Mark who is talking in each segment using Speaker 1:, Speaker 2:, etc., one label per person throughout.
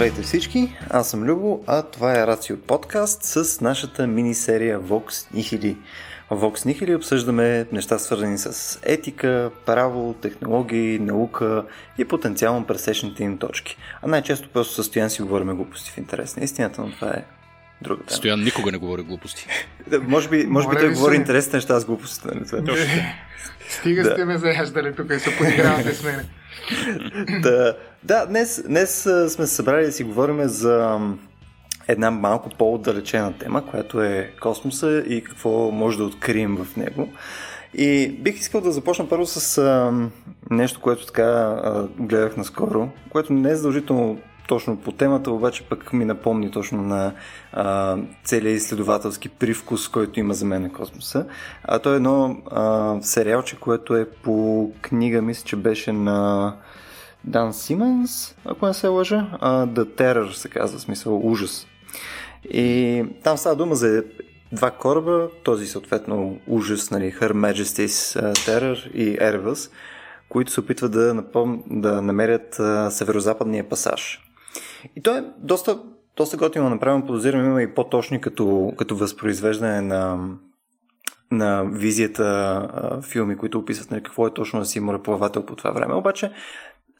Speaker 1: Здравейте всички, аз съм Любо, а това е Рацио подкаст с нашата мини-серия Vox Nihili. В Vox Nihili обсъждаме неща свързани с етика, право, технологии, наука и потенциално пресечните им точки. А най-често просто с Стоян си говорим глупости в интерес на истината, но това е друга тема.
Speaker 2: Стоян никога не говори глупости.
Speaker 1: Да, може би, може би
Speaker 3: Моля
Speaker 1: той говори
Speaker 3: се.
Speaker 1: интересни неща с глупостите. нали? Това е.
Speaker 3: Стига
Speaker 1: Да.
Speaker 3: сте ме заяждали тук и се подигравате с мене.
Speaker 1: Да, да, днес, днес сме се събрали да си говорим за една малко по-отдалечена тема, която е космоса и какво може да открием в него. И бих искал да започна първо с а, нещо, което така а, гледах наскоро, което не е задължително точно по темата, обаче пък ми напомни точно на а, целият изследователски привкус, който има за мен на космоса. А то е едно а, сериалче, което е по книга, мисля, че беше на Дан Сименс, ако не се лъжа. А, The Terror се казва, смисъл ужас. И там става дума за два кораба, този съответно ужас, нали, Her Majesty's Terror и Erebus, които се опитват да, напом... да намерят а, северо-западния пасаж. И то е доста, доста готино направено, подозирам, има и по-точни като, като възпроизвеждане на, на визията а, филми, които описват нали, какво е точно да си мореплавател по това време. Обаче,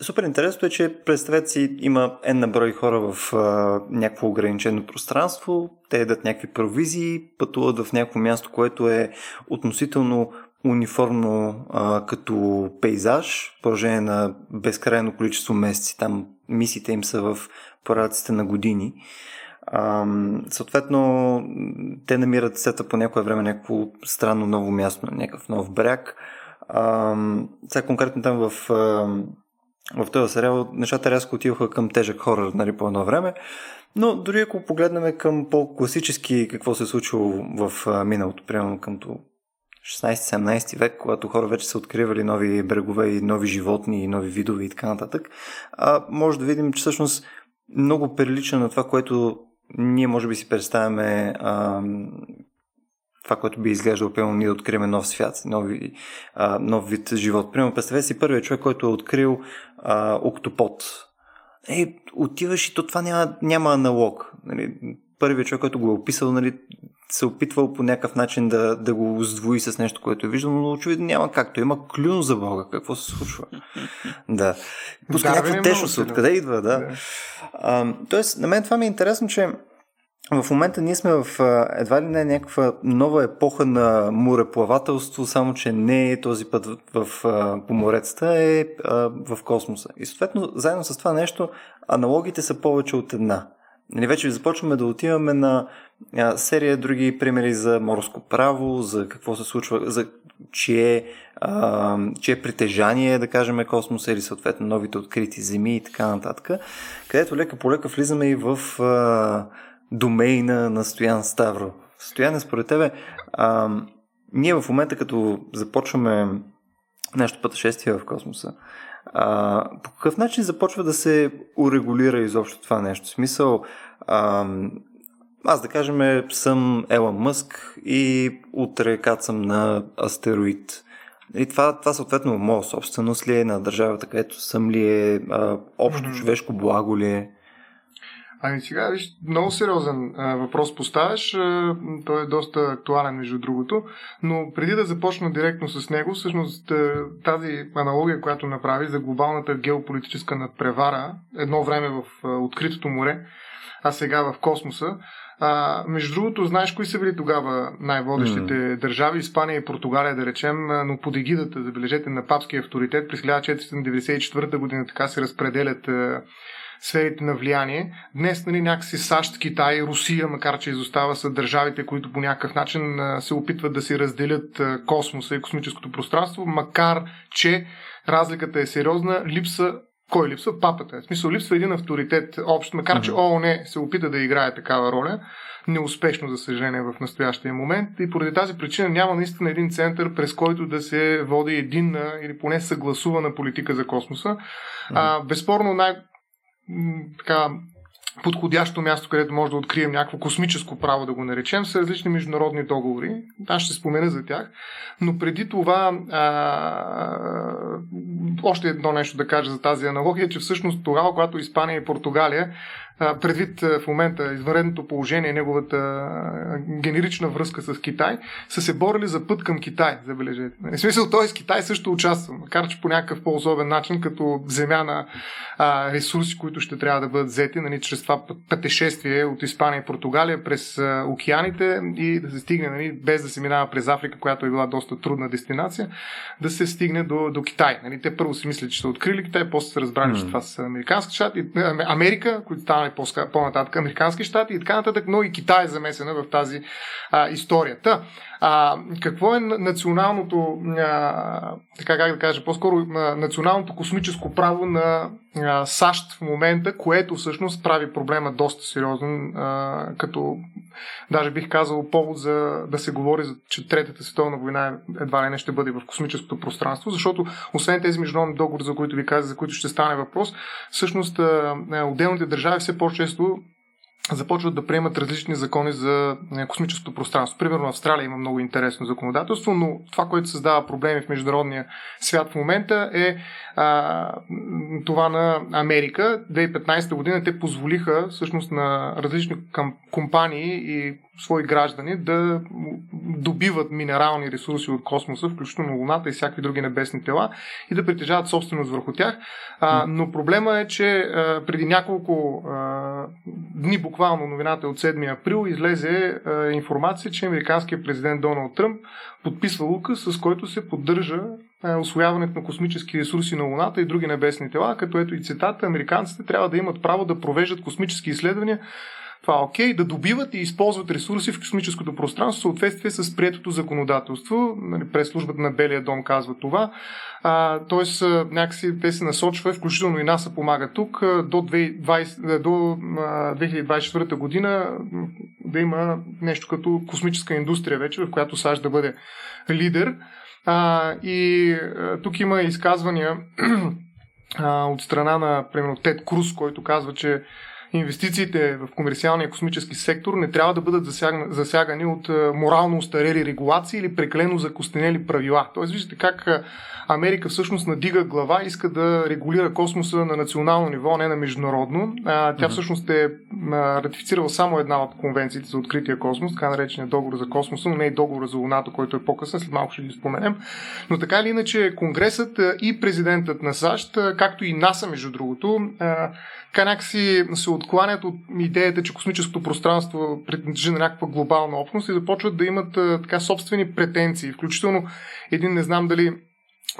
Speaker 1: супер интересното е, че представете си, има една брой хора в а, някакво ограничено пространство, те ядат някакви провизии, пътуват в някакво място, което е относително униформно а, като пейзаж, в продължение на безкрайно количество месеци. Там мисиите им са в порядъците на години. Ам, съответно, те намират сета по някое време някакво странно ново място, някакъв нов бряг. Ам, сега конкретно там в, в този сериал нещата рязко отиваха към тежък хорър нали, по едно време. Но дори ако погледнем към по-класически какво се е случило в миналото, примерно към 16-17 век, когато хора вече са откривали нови брегове и нови животни и нови видове и така нататък, а, може да видим, че всъщност много прилича на това, което ние може би си представяме а, това, което би изглеждало, примерно, ние да открием нов свят, нови, а, нов вид живот. Примерно, представете си първият човек, който е открил а, октопод. Е, отиваш и то това няма, няма аналог. Нали? Първият човек, който го е описал, нали, се опитвал по някакъв начин да, да го сдвои с нещо, което е виждал, но очевидно няма както. Има клюн за Бога. Какво се случва? да. Пуска
Speaker 3: Дарвин
Speaker 1: някаква
Speaker 3: е
Speaker 1: течност. Откъде идва, да.
Speaker 3: Да.
Speaker 1: А, тоест, на мен това ми е интересно, че в момента ние сме в едва ли не някаква нова епоха на мореплавателство, само че не е този път в, в, по моретата, е а, в космоса. И съответно, заедно с това нещо, аналогите са повече от една. Нали, вече започваме да отиваме на а, серия други примери за морско право, за какво се случва, за чие, а, чие притежание, да кажем, е космоса или съответно новите открити земи и така нататък, където лека по лека влизаме и в а, домейна на Стоян Ставро. Стояне, според тебе, а, ние в момента, като започваме нашето пътешествие в космоса, а, по какъв начин започва да се урегулира изобщо това нещо? В смисъл, а, аз да кажем съм Елън Мъск и утре кацам на астероид. И това, това съответно моя собственост ли е на държавата, където съм ли е а, общо човешко благо ли е?
Speaker 3: Ами сега, виж, много сериозен а, въпрос поставяш. А, той е доста актуален, между другото. Но преди да започна директно с него, всъщност а, тази аналогия, която направи за глобалната геополитическа надпревара, едно време в а, откритото море, а сега в космоса, а, между другото, знаеш кои са били тогава най-водещите mm. държави? Испания и Португалия, да речем, но под егидата, забележете, на папския авторитет през 1494 година така се разпределят а, сферите на влияние. Днес нали, някакси САЩ, Китай, Русия, макар че изостава са държавите, които по някакъв начин се опитват да си разделят космоса и космическото пространство, макар че разликата е сериозна, липса кой липсва? Папата. В смисъл, липсва един авторитет общ, макар че ООН се опита да играе такава роля, неуспешно, за съжаление, в настоящия момент. И поради тази причина няма наистина един център, през който да се води единна или поне съгласувана политика за космоса. А, безспорно най- така, подходящо място, където може да открием някакво космическо право, да го наречем, са различни международни договори. Аз ще спомена за тях. Но преди това, а, още едно нещо да кажа за тази аналогия, че всъщност тогава, когато Испания и Португалия предвид в момента извънредното положение, неговата генерична връзка с Китай, са се борили за път към Китай, забележете. В смисъл, т.е. Китай също участва, макар че по някакъв по-особен начин, като земя на а, ресурси, които ще трябва да бъдат взети, нали, чрез това пътешествие от Испания и Португалия през а, океаните и да се стигне, нали, без да се минава през Африка, която е била доста трудна дестинация, да се стигне до, до Китай. Нали, те първо си мислят, че са открили Китай, после са разбрали, mm. че това са американски щати, Америка, които станали по-нататък американски щати и така нататък, но и Китай е замесена в тази а, историята. А, какво е националното, а, така как да кажа, по-скоро а, националното космическо право на а, САЩ в момента, което всъщност прави проблема доста сериозен, а, като даже бих казал повод за да се говори, за, че Третата световна война едва ли не ще бъде в космическото пространство, защото освен тези международни договори, за които ви казах, за които ще стане въпрос, всъщност а, отделните държави все по-често започват да приемат различни закони за е, космическото пространство. Примерно Австралия има много интересно законодателство, но това, което създава проблеми в международния свят в момента е а, това на Америка. 2015 година те позволиха всъщност на различни компании и свои граждани да добиват минерални ресурси от космоса, включително Луната и всякакви други небесни тела и да притежават собственост върху тях. А, но проблема е, че а, преди няколко а, дни, буквално новината е от 7 април, излезе а, информация, че американският президент Доналд Тръмп подписва указ, с който се поддържа освояването на космически ресурси на Луната и други небесни тела, като ето и цитата, американците трябва да имат право да провеждат космически изследвания това е окей, да добиват и използват ресурси в космическото пространство в съответствие с приетото законодателство. Нали, през службата на Белия дом казва това. А, тоест, някакси те се насочва, включително и НАСА помага тук, до, 2020, до 2024 година да има нещо като космическа индустрия вече, в която САЩ да бъде лидер. А, и тук има изказвания от страна на, примерно, Тед Круз, който казва, че инвестициите в комерциалния космически сектор не трябва да бъдат засягани от морално устарели регулации или прекалено закостенели правила. Тоест, виждате как Америка всъщност надига глава и иска да регулира космоса на национално ниво, а не на международно. Тя всъщност е ратифицирала само една от конвенциите за открития космос, така наречения договор за космоса, но не и договор за Луната, който е по-късен, след малко ще ги споменем. Но така или иначе, Конгресът и президентът на САЩ, както и НАСА, между другото, така си се откланят от идеята, че космическото пространство принадлежи на някаква глобална общност и започват да имат така собствени претенции. Включително един, не знам дали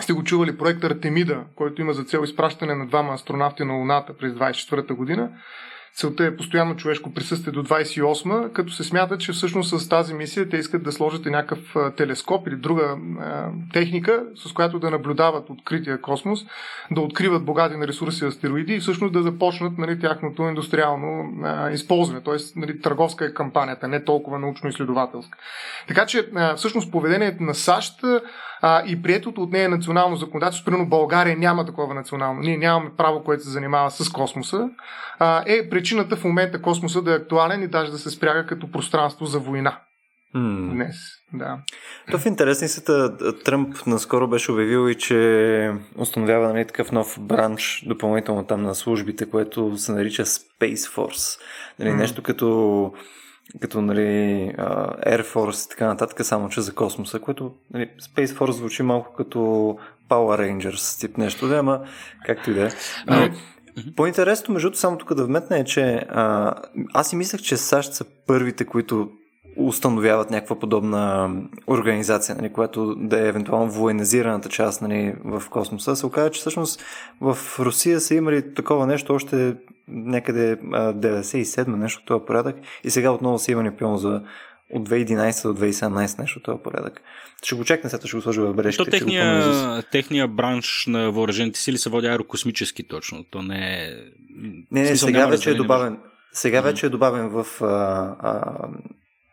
Speaker 3: сте го чували, проект Артемида, който има за цел изпращане на двама астронавти на Луната през 24 година. Целта е постоянно човешко присъствие до 28, като се смята, че всъщност с тази мисия те искат да сложат някакъв телескоп или друга техника, с която да наблюдават открития космос, да откриват богати на ресурси астероиди и всъщност да започнат нали, тяхното индустриално използване. Тоест, нали, търговска е кампанията, не толкова научно-изследователска. Така че, всъщност, поведението на САЩ и приетото от нея национално законодателство, примерно България няма такова национално. Ние нямаме право, което се занимава с космоса, е причината в момента космоса да е актуален и даже да се спряга като пространство за война. Mm. Днес, да.
Speaker 1: То в интересницата Тръмп наскоро беше обявил и, че установява нали, такъв нов бранш допълнително там на службите, което се нарича Space Force. Нали, mm. Нещо като като нали, Air Force и така нататък, само че за космоса, което нали, Space Force звучи малко като Power Rangers тип нещо, да, ама както и да е. По-интересното, между само тук да вметна е, че а, аз си мислех, че САЩ са първите, които установяват някаква подобна организация, нали, която да е евентуално военизираната част нали, в космоса. Се оказа, че всъщност в Русия са имали такова нещо още някъде 97 нещо това порядък и сега отново са имали пълно за от 2011 до 2017 нещо това порядък. Ще го чекна, сега ще го сложа в бележка.
Speaker 2: То техния, го техния бранш на въоръжените сили се води аерокосмически точно. То не е...
Speaker 1: Не, не, сега вече е добавен. Сега вече е добавен в а, а,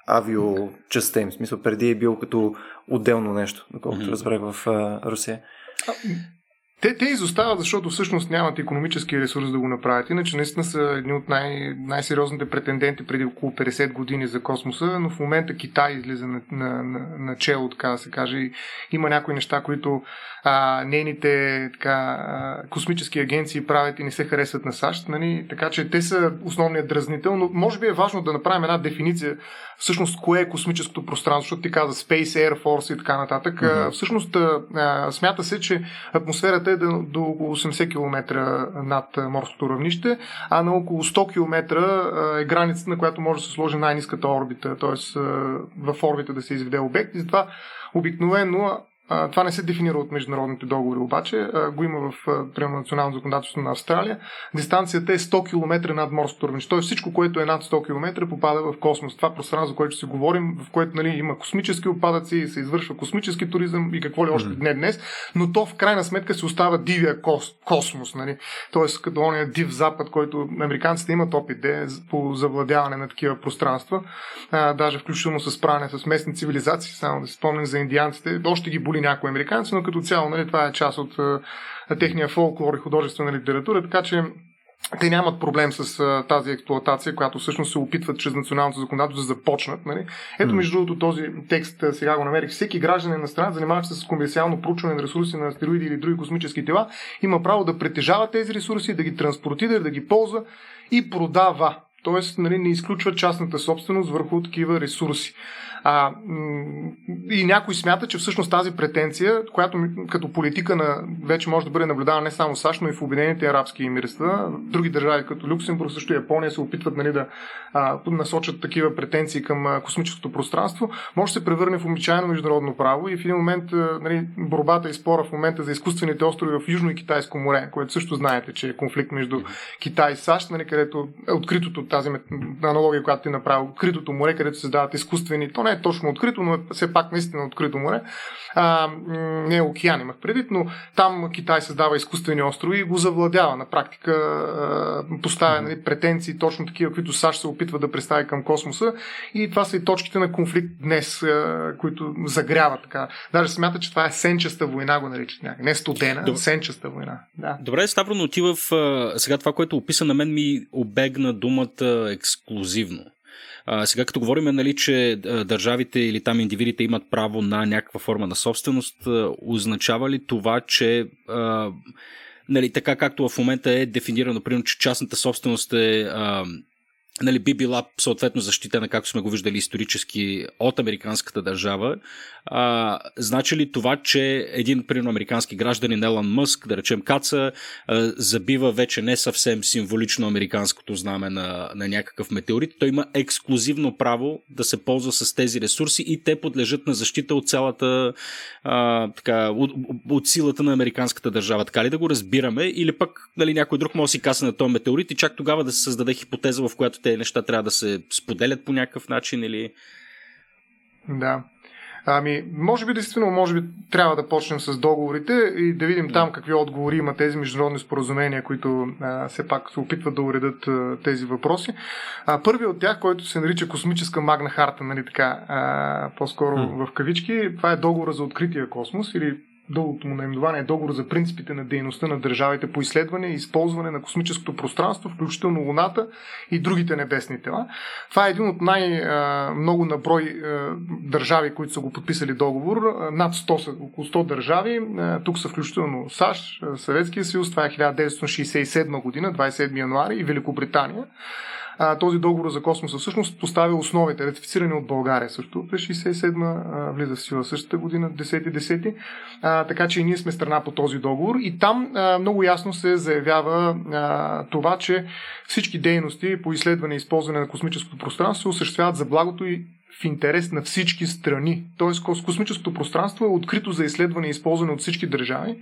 Speaker 1: авиочастта им. В смисъл, преди е бил като отделно нещо, доколкото разбрах в а, Русия.
Speaker 3: Те, те изостават, защото всъщност нямат економически ресурс да го направят. Иначе наистина са едни от най- най-сериозните претенденти преди около 50 години за космоса, но в момента Китай излиза на, на, на, на чело, така да се каже. И има някои неща, които а, нейните така, а, космически агенции правят и не се харесват на САЩ. Нали? Така че те са основният дразнител, но може би е важно да направим една дефиниция всъщност кое е космическото пространство, защото ти каза Space, Air Force и така нататък. Mm-hmm. Всъщност а, смята се, че атмосферата е до, до около 80 км над морското равнище, а на около 100 км е границата, на която може да се сложи най-низката орбита, т.е. в орбита да се изведе обект. И затова обикновено а, това не се дефинира от международните договори, обаче а, го има в примерно, национално законодателство на Австралия. Дистанцията е 100 км над морското равнище. Тоест всичко, което е над 100 км, попада в космос. Това пространство, за което си говорим, в което нали, има космически отпадъци, се извършва космически туризъм и какво ли още mm-hmm. не днес, но то в крайна сметка се остава дивия кос, космос. Нали? Тоест като ония див запад, който американците имат опит де, по завладяване на такива пространства, а, даже включително с справяне с местни цивилизации, само да се спомним за индианците, още ги боли боли някои американци, но като цяло нали, това е част от а, техния фолклор и художествена литература, така че те нямат проблем с а, тази експлуатация, която всъщност се опитват чрез националното законодателство да започнат. Нали? Ето, между другото, този текст сега го намерих. Всеки гражданин на страната, занимаващ се с комерциално проучване на ресурси на астероиди или други космически тела, има право да притежава тези ресурси, да ги транспортира, да ги ползва и продава. Тоест, нали, не изключва частната собственост върху такива ресурси. А, и някой смята, че всъщност тази претенция, която като политика на, вече може да бъде наблюдавана не само САЩ, но и в Обединените арабски емирства, други държави като Люксембург, също Япония се опитват нали, да а, насочат такива претенции към а, космическото пространство, може да се превърне в обичайно международно право и в един момент нали, борбата и спора в момента за изкуствените острови в Южно и Китайско море, което също знаете, че е конфликт между Китай и САЩ, нали, където е откритото тази аналогия, която ти направи, откритото море, където се създават изкуствени, то не е точно открито, но е все пак наистина открито море. А, не е океан, имах предвид, но там Китай създава изкуствени острови и го завладява. На практика а, поставя нали, претенции, точно такива, които САЩ се опитва да представи към космоса. И това са и точките на конфликт днес, а, които загряват така. Даже смята, че това е сенчеста война, го наричат някак. Не студена, Добре. сенчеста война. Да.
Speaker 2: Добре, Ставро, но ти в сега това, което описа на мен ми обегна думата ексклюзивно. Сега като говорим, нали, че държавите или там индивидите имат право на някаква форма на собственост, означава ли това, че а, нали, така както в момента е дефинирано, примерно, че частната собственост е а, нали, би била съответно защитена, както сме го виждали исторически, от американската държава. А, значи ли това, че един, примерно, американски гражданин Елан Мъск, да речем Каца, а, забива вече не съвсем символично американското знаме на, на някакъв метеорит, той има ексклюзивно право да се ползва с тези ресурси и те подлежат на защита от цялата а, така, от, от силата на американската държава. Така ли да го разбираме? Или пък нали, някой друг може да си каса на този метеорит и чак тогава да се създаде хипотеза, в която тези неща трябва да се споделят по някакъв начин или...
Speaker 3: Да. Ами, може би, действително, може би трябва да почнем с договорите и да видим там какви отговори има тези международни споразумения, които а, все пак се опитват да уредат а, тези въпроси. А, първият от тях, който се нарича космическа магна харта, нали така, а, по-скоро mm. в кавички, това е договора за открития космос или дългото му наименование е договор за принципите на дейността на държавите по изследване и използване на космическото пространство, включително Луната и другите небесни тела. Това е един от най-много наброй държави, които са го подписали договор. Над 100, около 100 държави. Тук са включително САЩ, Съветския съюз, това е 1967 година, 27 януари и Великобритания а, този договор за космоса всъщност поставя основите, ратифицирани от България също. През 67 влиза в сила същата година, 10-10. А, така че и ние сме страна по този договор. И там а, много ясно се заявява а, това, че всички дейности по изследване и използване на космическото пространство се осъществяват за благото и в интерес на всички страни. Тоест, космическото пространство е открито за изследване и използване от всички държави.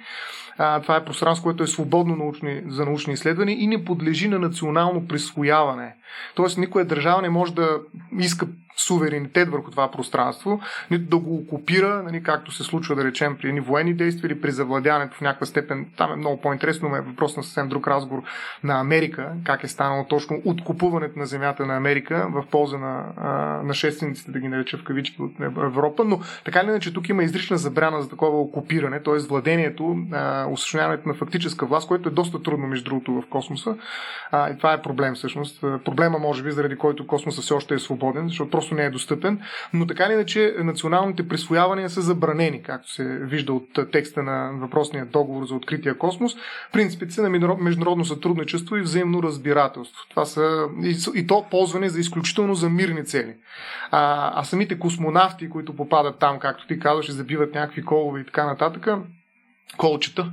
Speaker 3: А, това е пространство, което е свободно научни, за научни изследвания и не подлежи на национално присвояване. Тоест, никоя държава не може да иска суверенитет върху това пространство, нито да го окупира, нали, както се случва, да речем, при едни военни действия или при завладяването в някаква степен. Там е много по-интересно, но е въпрос на съвсем друг разговор на Америка, как е станало точно откупуването на земята на Америка в полза на нашествениците, да ги нареча в кавички от Европа, но така или иначе тук има изрична забрана за такова окупиране, т.е. владението, осъществяването на фактическа власт, което е доста трудно, между другото, в космоса. И това е проблем всъщност. Проблема, може би, заради който космоса все още е свободен, защото просто не е достъпен, но така или иначе националните присвоявания са забранени, както се вижда от текста на въпросния договор за открития космос. Принципите са на международно сътрудничество и взаимно разбирателство. Това са и, то ползване за изключително за мирни цели. А, а самите космонавти, които попадат там, както ти казваш, забиват някакви колове и така нататък, колчета.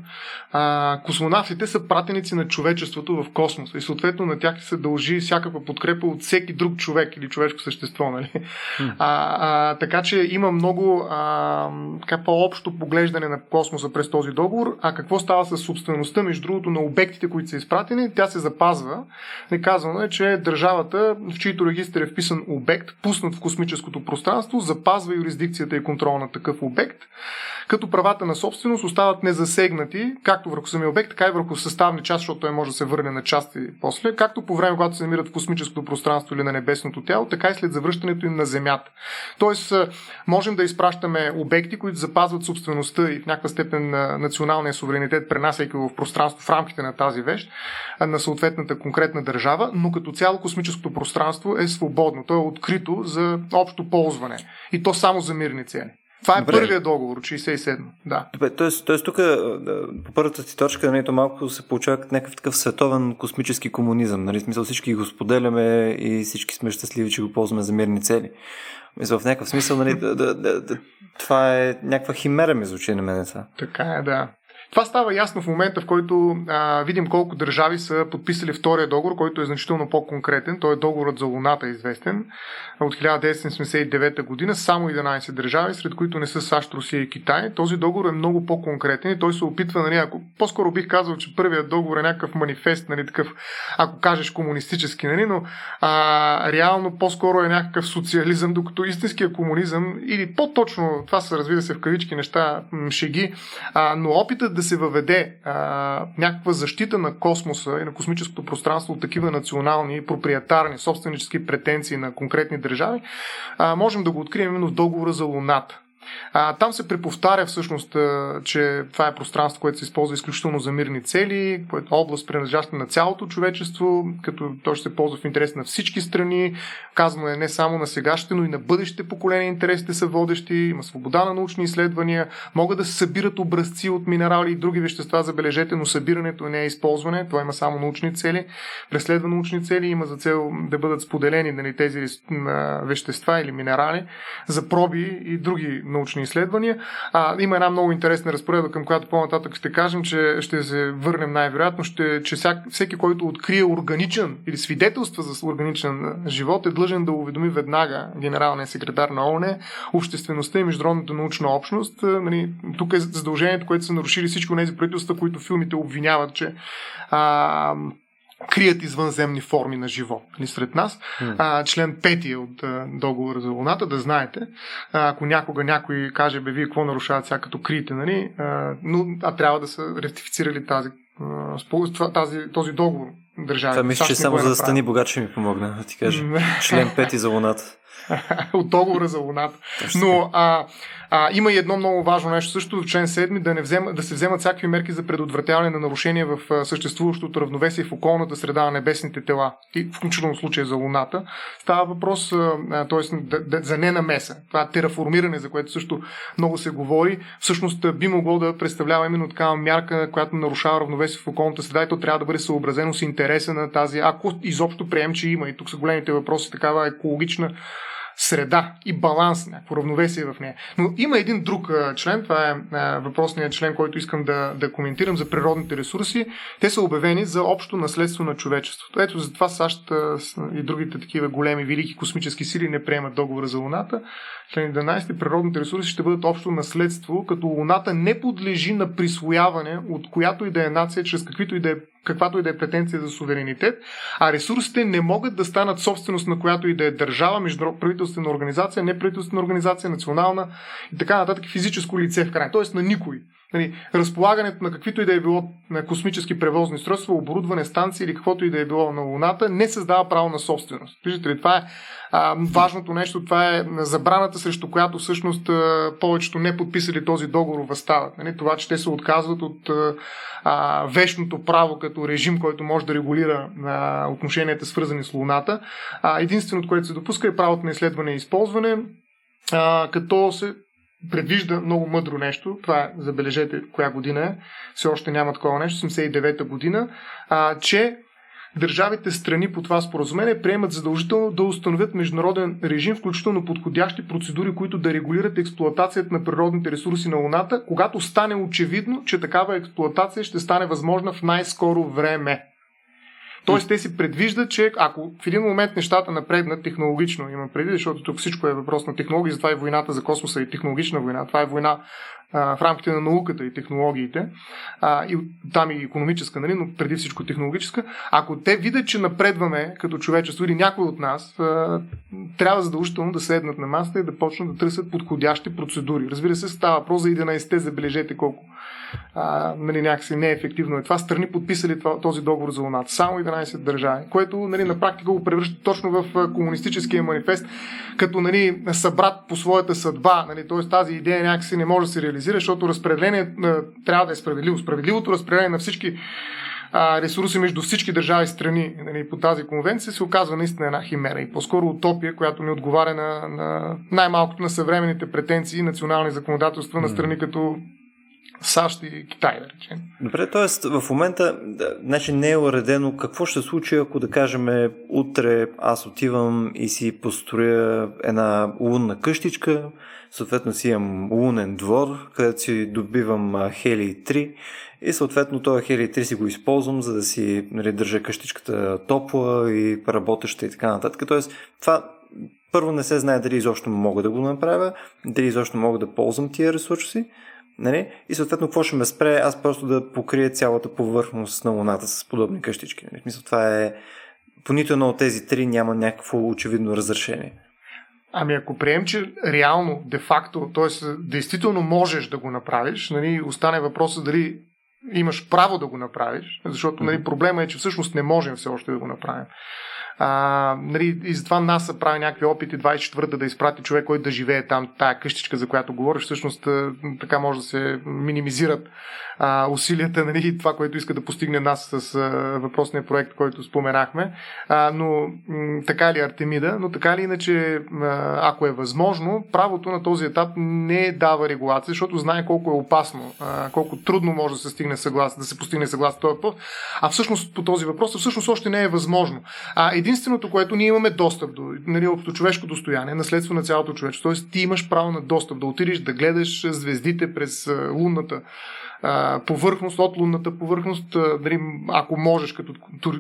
Speaker 3: А, космонавтите са пратеници на човечеството в космоса и съответно на тях се дължи всякаква подкрепа от всеки друг човек или човешко същество. Нали? Mm. А, а, така че има много а, така по-общо поглеждане на космоса през този договор. А какво става с собствеността, между другото, на обектите, които са изпратени? Тя се запазва. Не казвано е, че държавата, в чийто регистр е вписан обект, пуснат в космическото пространство, запазва юрисдикцията и контрол на такъв обект като правата на собственост остават незасегнати, както върху самия обект, така и върху съставни част, защото той може да се върне на части после, както по време, когато се намират в космическото пространство или на небесното тяло, така и след завръщането им на Земята. Тоест, можем да изпращаме обекти, които запазват собствеността и в някаква степен на националния суверенитет, пренасяйки в пространство в рамките на тази вещ, на съответната конкретна държава, но като цяло космическото пространство е свободно. То е открито за общо ползване. И то само за мирни цели. Това е Добре. първият договор, 67. Да.
Speaker 1: Добре, тоест, тоест тук по първата ти точка нали, то малко се получава някакъв такъв световен космически комунизъм. Нали? Смисъл всички го споделяме и всички сме щастливи, че го ползваме за мирни цели. Мисля, в някакъв смисъл, нали, да, да, да, да, това е някаква химера, ми звучи на мен.
Speaker 3: Така е, да. Това става ясно в момента, в който а, видим колко държави са подписали втория договор, който е значително по-конкретен. Той е договорът за Луната, известен, от 1979 година. Само 11 държави, сред които не са САЩ, Русия и Китай. Този договор е много по-конкретен и той се опитва, нали, ако, по-скоро бих казал, че първият договор е някакъв манифест, нали, такъв, ако кажеш комунистически, нали, но а, реално по-скоро е някакъв социализъм, докато истинския комунизъм, или по-точно, това са разбира се в кавички неща, шеги, а, но опитът да да се въведе а, някаква защита на космоса и на космическото пространство от такива национални, проприетарни, собственически претенции на конкретни държави, а, можем да го открием именно в договора за Луната. А, там се преповтаря всъщност, а, че това е пространство, което се използва изключително за мирни цели, е област принадлежаща на цялото човечество, като то ще се ползва в интерес на всички страни. Казано е не само на сегашните, но и на бъдещите поколения интересите са водещи, има свобода на научни изследвания, могат да се събират образци от минерали и други вещества, забележете, но събирането не е използване, това има само научни цели. Преследва научни цели има за цел да бъдат споделени нали, тези вещества или минерали за проби и други научни изследвания. А, има една много интересна разпоредба, към която по-нататък ще кажем, че ще се върнем най-вероятно, ще, че всяк, всеки, който открие органичен или свидетелства за органичен живот, е длъжен да уведоми веднага генералния секретар на ООН, обществеността и международната научна общност. Нали, тук е задължението, което са нарушили всички тези правителства, които филмите обвиняват, че а, крият извънземни форми на живот нали, сред нас. Mm. А, член 5 от а, договора за Луната, да знаете, а, ако някога някой каже, бе, вие какво нарушават сега като криете, нали, а, но а трябва да са ретифицирали тази, а, тази, този договор държави.
Speaker 1: Това мисля, че само за да стани богат ще ми помогна, да ти кажа. член 5 за Луната.
Speaker 3: от договора за Луната. Но а, а, има и едно много важно нещо също в член 7 да, не взема, да се вземат всякакви мерки за предотвратяване на нарушения в съществуващото равновесие в околната среда на небесните тела, включително в случая за Луната. Става въпрос т.е. За ненамеса. Това тераформиране, за което също много се говори, всъщност би могло да представлява именно такава мярка, която нарушава равновесие в околната среда и то трябва да бъде съобразено с интереса на тази, ако изобщо прием, че има. И тук са големите въпроси, такава екологична среда и баланс, някакво равновесие в нея. Но има един друг член, това е въпросният член, който искам да, да коментирам за природните ресурси. Те са обявени за общо наследство на човечеството. Ето затова САЩ и другите такива големи, велики космически сили не приемат договора за Луната. Член 11. Природните ресурси ще бъдат общо наследство, като Луната не подлежи на присвояване от която и да е нация, чрез каквито и да е каквато и да е претенция за суверенитет, а ресурсите не могат да станат собственост на която и да е държава, между правителствена организация, неправителствена организация, национална и така нататък, физическо лице в край, т.е. на никой. Нали, разполагането на каквито и да е било на космически превозни средства, оборудване, станции или каквото и да е било на Луната, не създава право на собственост. Виждате ли, това е а, важното нещо, това е забраната, срещу която всъщност а, повечето не подписали този договор възстават. Нали, това, че те се отказват от а, вечното право като режим, който може да регулира а, отношенията свързани с Луната. А, единственото, което се допуска е правото на изследване и използване, а, като се предвижда много мъдро нещо. Това е, забележете коя година е. Все още няма такова нещо. 79-та година. А, че държавите страни по това споразумение приемат задължително да установят международен режим, включително подходящи процедури, които да регулират експлуатацията на природните ресурси на Луната, когато стане очевидно, че такава експлуатация ще стане възможна в най-скоро време. Тоест, те си предвиждат, че ако в един момент нещата напреднат технологично, има преди, защото тук всичко е въпрос на технологии, затова и войната за космоса е технологична война. Това е война в рамките на науката и технологиите, а, и там и економическа, нали, но преди всичко технологическа. Ако те видят, че напредваме като човечество или някой от нас, а, трябва задължително да седнат на масата и да почнат да търсят подходящи процедури. Разбира се, става въпрос за 11-те, забележете колко а, нали, някакси неефективно е това. Страни подписали този договор за Луната. Само 11 държави, което нали, на практика го превръща точно в комунистическия манифест, като нали, събрат по своята съдба. Нали, т.е. тази идея някакси не може да се реализира, защото разпределение трябва да е справедливо. Справедливото разпределение на всички ресурси между всички държави и страни нали, по тази конвенция се оказва наистина една химера и по-скоро утопия, която не отговаря на, на най-малкото на съвременните претенции и национални законодателства на страни като САЩ и Китай, да речем.
Speaker 1: Добре, т.е. в момента значи не е уредено какво ще случи, ако да кажем утре аз отивам и си построя една лунна къщичка, съответно си имам лунен двор, където си добивам Хелий 3 и съответно този Хелий 3 си го използвам, за да си нали, държа къщичката топла и работеща и така нататък. Тоест, това първо не се знае дали изобщо мога да го направя, дали изобщо мога да ползвам тия ресурси. Нали? И съответно, какво ще ме спре? Аз просто да покрия цялата повърхност на Луната с подобни къщички. Нали? Смисъл, това е... По нито едно от тези три няма някакво очевидно разрешение.
Speaker 3: Ами ако прием, че реално, де-факто, т.е. действително можеш да го направиш, нали, остане въпроса дали имаш право да го направиш, защото нали, проблема е, че всъщност не можем все още да го направим. А, нали, и затова НАСА прави някакви опити 24-та да изпрати човек, който да живее там, тая къщичка, за която говориш, всъщност така може да се минимизират а, усилията, нали, това, което иска да постигне нас с а, въпросния проект, който споменахме. А, но м, така ли Артемида, но така ли иначе, ако е възможно, правото на този етап не дава регулация, защото знае колко е опасно, а, колко трудно може да се стигне съглас, да се постигне съглас този въпрос. А всъщност по този въпрос, всъщност още не е възможно. А единственото, което ние имаме достъп до нали, човешко достояние, наследство на цялото човечество, т.е. ти имаш право на достъп да отидеш да гледаш звездите през лунната повърхност, от лунната повърхност, дали, ако можеш като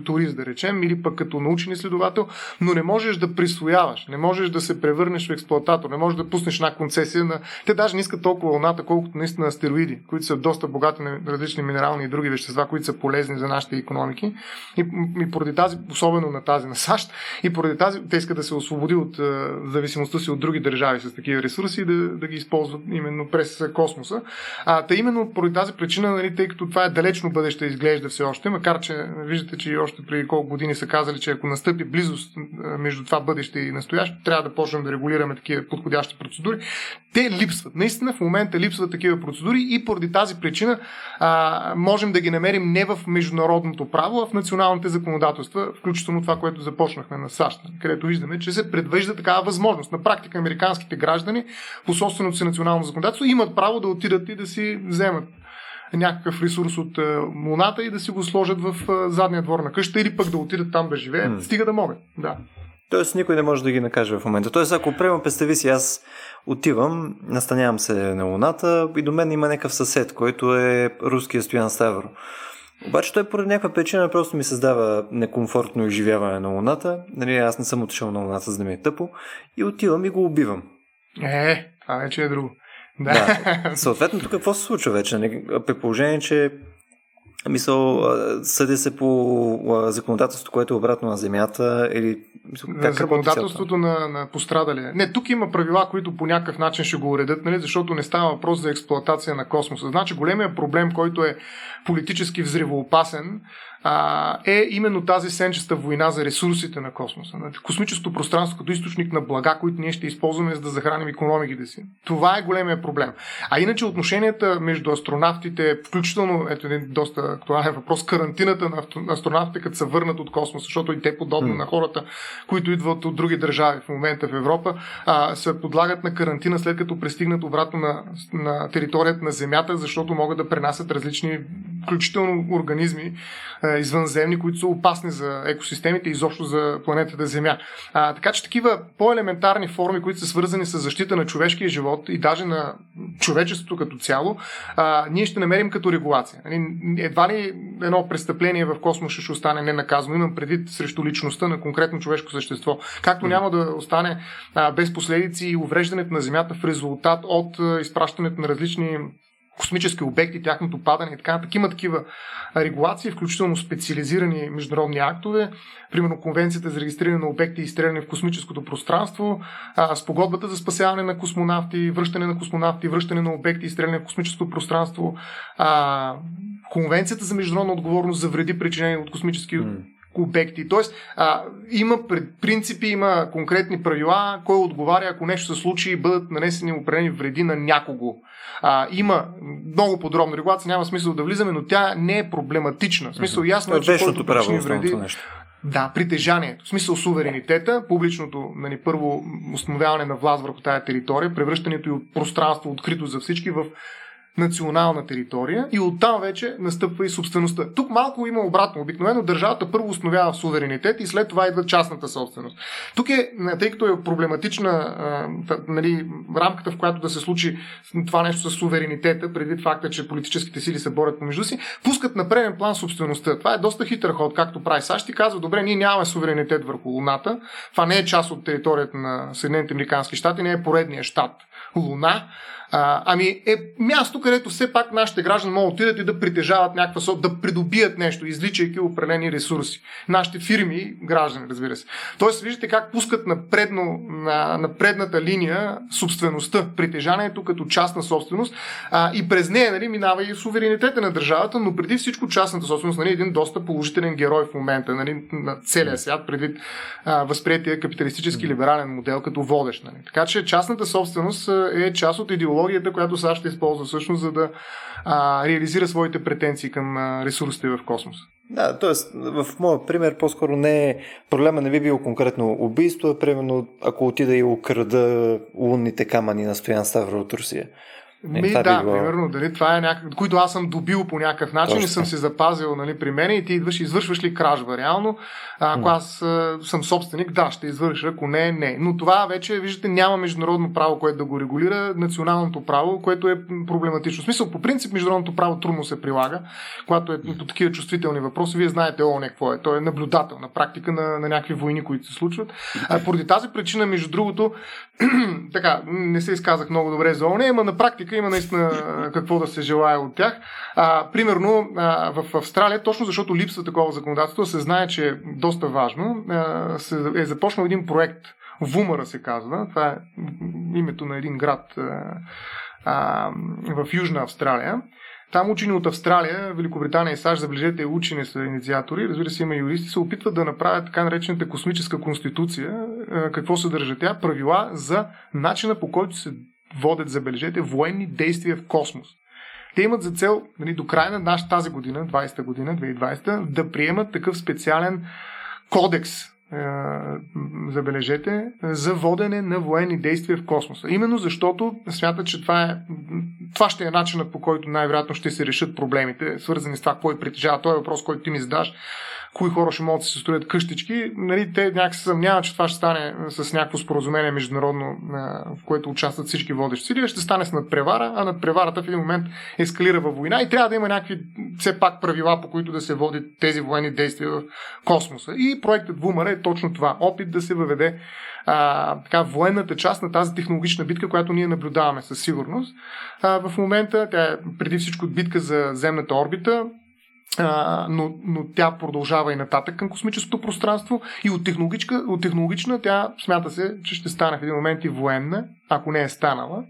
Speaker 3: турист да речем, или пък като научен изследовател, но не можеш да присвояваш, не можеш да се превърнеш в експлуататор, не можеш да пуснеш една концесия на... Те даже не искат толкова луната, колкото наистина астероиди, които са доста богати на различни минерални и други вещества, които са полезни за нашите економики. И, и поради тази, особено на тази на САЩ, и поради тази, те искат да се освободи от зависимостта си от други държави с такива ресурси и да, да ги използват именно през космоса. А, та именно поради тази тази причина, нали, тъй като това е далечно бъдеще, изглежда все още, макар че виждате, че още преди колко години са казали, че ако настъпи близост между това бъдеще и настояще, трябва да почнем да регулираме такива подходящи процедури. Те липсват. Наистина в момента липсват такива процедури и поради тази причина а, можем да ги намерим не в международното право, а в националните законодателства, включително това, което започнахме на САЩ, където виждаме, че се предвижда такава възможност. На практика американските граждани по собственото си национално законодателство имат право да отидат и да си вземат някакъв ресурс от е, Луната и да си го сложат в е, задния двор на къща или пък да отидат там да живеят, mm. стига да могат. Да.
Speaker 1: Тоест никой не може да ги накаже в момента. Тоест ако приемам, представи си, аз отивам, настанявам се на Луната и до мен има някакъв съсед, който е руския Стоян Ставро. Обаче той поради някаква причина просто ми създава некомфортно изживяване на Луната. Нали, аз не съм отишъл на Луната, за да ми е тъпо. И отивам и го убивам.
Speaker 3: Е, това вече е друго. Да.
Speaker 1: да. Съответно, тук какво се случва вече? При положение, че мисъл, съди се по законодателството, което е обратно на Земята или
Speaker 3: Как законодателството на, на пострадалия. Не, тук има правила, които по някакъв начин ще го уредят, нали, защото не става въпрос за експлоатация на космоса. Значи големия проблем, който е политически взривоопасен, а, е именно тази сенчеста война за ресурсите на космоса. Нали? Космическото пространство като източник на блага, които ние ще използваме за да захраним економиките си. Това е големия проблем. А иначе отношенията между астронавтите, включително, ето един доста актуален въпрос, карантината на астронавтите, като се върнат от космоса, защото и те, подобно mm. на хората, които идват от други държави в момента в Европа, а, се подлагат на карантина след като пристигнат обратно на, на територията на Земята, защото могат да пренасят различни, включително организми, извънземни, които са опасни за екосистемите и изобщо за планетата Земя. А, така че такива по-елементарни форми, които са свързани с защита на човешкия живот и даже на човечеството като цяло, а, ние ще намерим като регулация. Нали, едва ли едно престъпление в космоса ще остане ненаказано. Имам предвид срещу личността на конкретно човешко същество. Както няма да остане а, без последици и увреждането на Земята в резултат от а, изпращането на различни космически обекти, тяхното падане и така нататък. Има такива регулации, включително специализирани международни актове, примерно Конвенцията за регистриране на обекти и изстреляне в космическото пространство, спогодбата за спасяване на космонавти, връщане на космонавти, връщане на обекти и изстреляне в космическото пространство, Конвенцията за международна отговорност за вреди, причинени от космически обекти. Тоест, а, има принципи, има конкретни правила, кой отговаря, ако нещо се случи и бъдат нанесени определени вреди на някого. А, има много подробна регулация, няма смисъл да влизаме, но тя не е проблематична. В смисъл ясно е, че който
Speaker 1: право, вреди... Нещо.
Speaker 3: Да, притежанието. В смисъл суверенитета, публичното нали, първо установяване на власт върху тази територия, превръщането и от пространство открито за всички в национална територия и оттам вече настъпва и собствеността. Тук малко има обратно. Обикновено държавата първо установява суверенитет и след това идва частната собственост. Тук е, тъй като е проблематична а, нали, рамката, в която да се случи това нещо с суверенитета, предвид факта, че политическите сили се борят помежду си, пускат на преден план собствеността. Това е доста хитър ход, както прави САЩ и казва, добре, ние нямаме суверенитет върху Луната. Това не е част от територията на Съединените Американски щати, не е поредния щат Луна. А, ами е място, където все пак нашите граждани могат да отидат и да притежават някаква сорт, да придобият нещо, изличайки определени ресурси. Нашите фирми, граждани, разбира се. Тоест, виждате как пускат на, предно, на, на предната линия собствеността, притежанието като частна собственост а, и през нея нали, минава и суверенитета на държавата, но преди всичко частната собственост нали, един доста положителен герой в момента нали, на целия свят, предвид а, възприятия капиталистически либерален модел като водещ. Нали. Така че частната собственост е част от идеологията технологията, която САЩ ще използва всъщност, за да а, реализира своите претенции към а, ресурсите в космоса.
Speaker 1: Да, т.е. в моя пример по-скоро не е, проблема не би било конкретно убийство, а примерно ако отида и украда лунните камъни на Стоян Ставро от Русия.
Speaker 3: Ми, е, да, било... примерно, дали, това е някак... които аз съм добил по някакъв начин Точно. и съм си запазил нали, при мен и ти идваш извършваш ли кражба реално. А, ако аз а, съм собственик, да, ще извърша, ако не, не. Но това вече, виждате, няма международно право, което да го регулира, националното право, което е проблематично. В смисъл, по принцип, международното право трудно се прилага, когато е по такива чувствителни въпроси. Вие знаете, о, не какво е. Той е наблюдател на практика на, на някакви войни, които се случват. А, поради тази причина, между другото, така, не се изказах много добре за ОНЕ, ама на практика има наистина какво да се желая от тях. А, примерно а, в Австралия, точно защото липсва такова законодателство, се знае, че е доста важно, а, се, е започнал един проект, Вумара се казва, това е името на един град а, а, в Южна Австралия. Там учени от Австралия, Великобритания и САЩ, забележете, учени са инициатори, разбира се, има юристи, се опитват да направят така наречената космическа конституция. Какво съдържа тя? Правила за начина по който се водят, забележете, военни действия в космос. Те имат за цел нали, до края на нашата тази година, 20-та година, 2020, да приемат такъв специален кодекс е, забележете, за водене на военни действия в космоса. Именно защото смятат, че това, е, това ще е начинът по който най-вероятно ще се решат проблемите, свързани с това, кой притежава. Този въпрос, който ти ми задаш, кои хора ще могат да се строят къщички, нали, те някак се съмняват, че това ще стане с някакво споразумение международно, в което участват всички водещи сили, ще стане с надпревара, а надпреварата в един момент ескалира във война и трябва да има някакви все пак правила, по които да се водят тези военни действия в космоса. И проектът Вумара е точно това. Опит да се въведе а, така, военната част на тази технологична битка, която ние наблюдаваме със сигурност. А, в момента тя е преди всичко битка за земната орбита, а, но, но тя продължава и нататък към космическото пространство и от, от технологична тя смята се, че ще стане в един момент и военна, ако не е станала.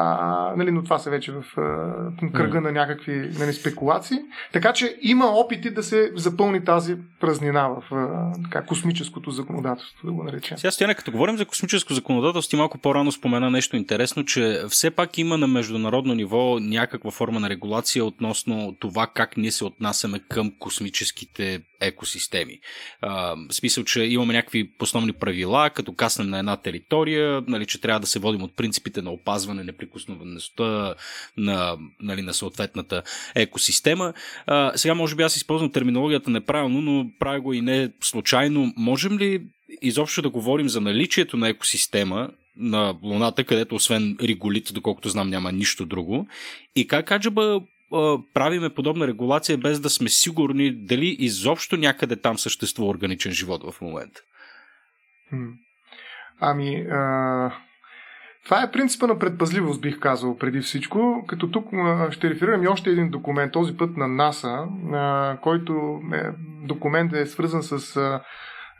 Speaker 3: А, нали, но това са вече в а, кръга на някакви нали, спекулации. Така че има опити да се запълни тази празнина в а, така, космическото законодателство, да го наречем.
Speaker 2: Сега, Стояне, като говорим за космическо законодателство, ти малко по-рано спомена нещо интересно, че все пак има на международно ниво някаква форма на регулация относно това как ние се отнасяме към космическите екосистеми. А, в смисъл, че имаме някакви основни правила, като каснем на една територия, нали, че трябва да се водим от принципите на опазване неприкосновеността на, нали, на съответната екосистема. А, сега, може би аз използвам терминологията неправилно, но правя го и не случайно. Можем ли изобщо да говорим за наличието на екосистема на Луната, където освен Риголит, доколкото знам, няма нищо друго. И как Аджаба правиме подобна регулация без да сме сигурни дали изобщо някъде там съществува органичен живот в момента?
Speaker 3: Ами, а, това е принципа на предпазливост, бих казал, преди всичко, като тук ще реферирам и още един документ, този път на НАСА, който е, документ е свързан с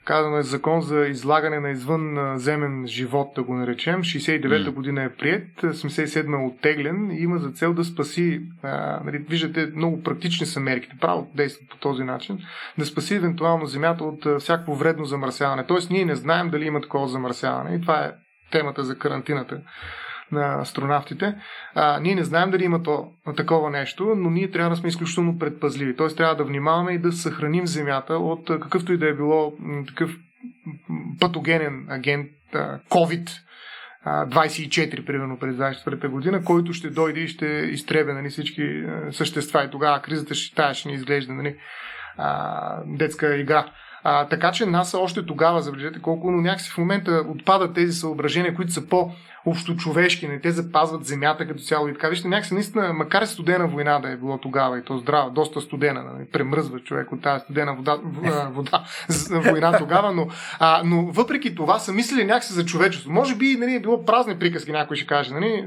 Speaker 3: казано е закон за излагане на извънземен живот, да го наречем. 69-та година е прият, 77 е оттеглен и има за цел да спаси, а, нали, виждате, много практични са мерките, право действат по този начин, да спаси евентуално Земята от всяко вредно замърсяване. Тоест ние не знаем дали има такова замърсяване и това е темата за карантината на астронавтите. А, ние не знаем дали има то, такова нещо, но ние трябва да сме изключително предпазливи. Т.е. трябва да внимаваме и да съхраним Земята от какъвто и да е било такъв патогенен агент, COVID, 24, примерно, през 24 година, който ще дойде и ще изтребе нали, всички същества. И тогава кризата ще, тая ще ни изглежда нали, детска игра. А, така че НАСА още тогава, забележете колко, но някакси в момента отпадат тези съображения, които са по- общочовешки, не те запазват земята като цяло и така. Вижте, някакси наистина, макар и студена война да е било тогава и то здрава, доста студена, нали, премръзва човек от тази студена вода, вода война тогава, но, а, но въпреки това са мислили някакси за човечество. Може би нали, е било празни приказки, някой ще каже, нали,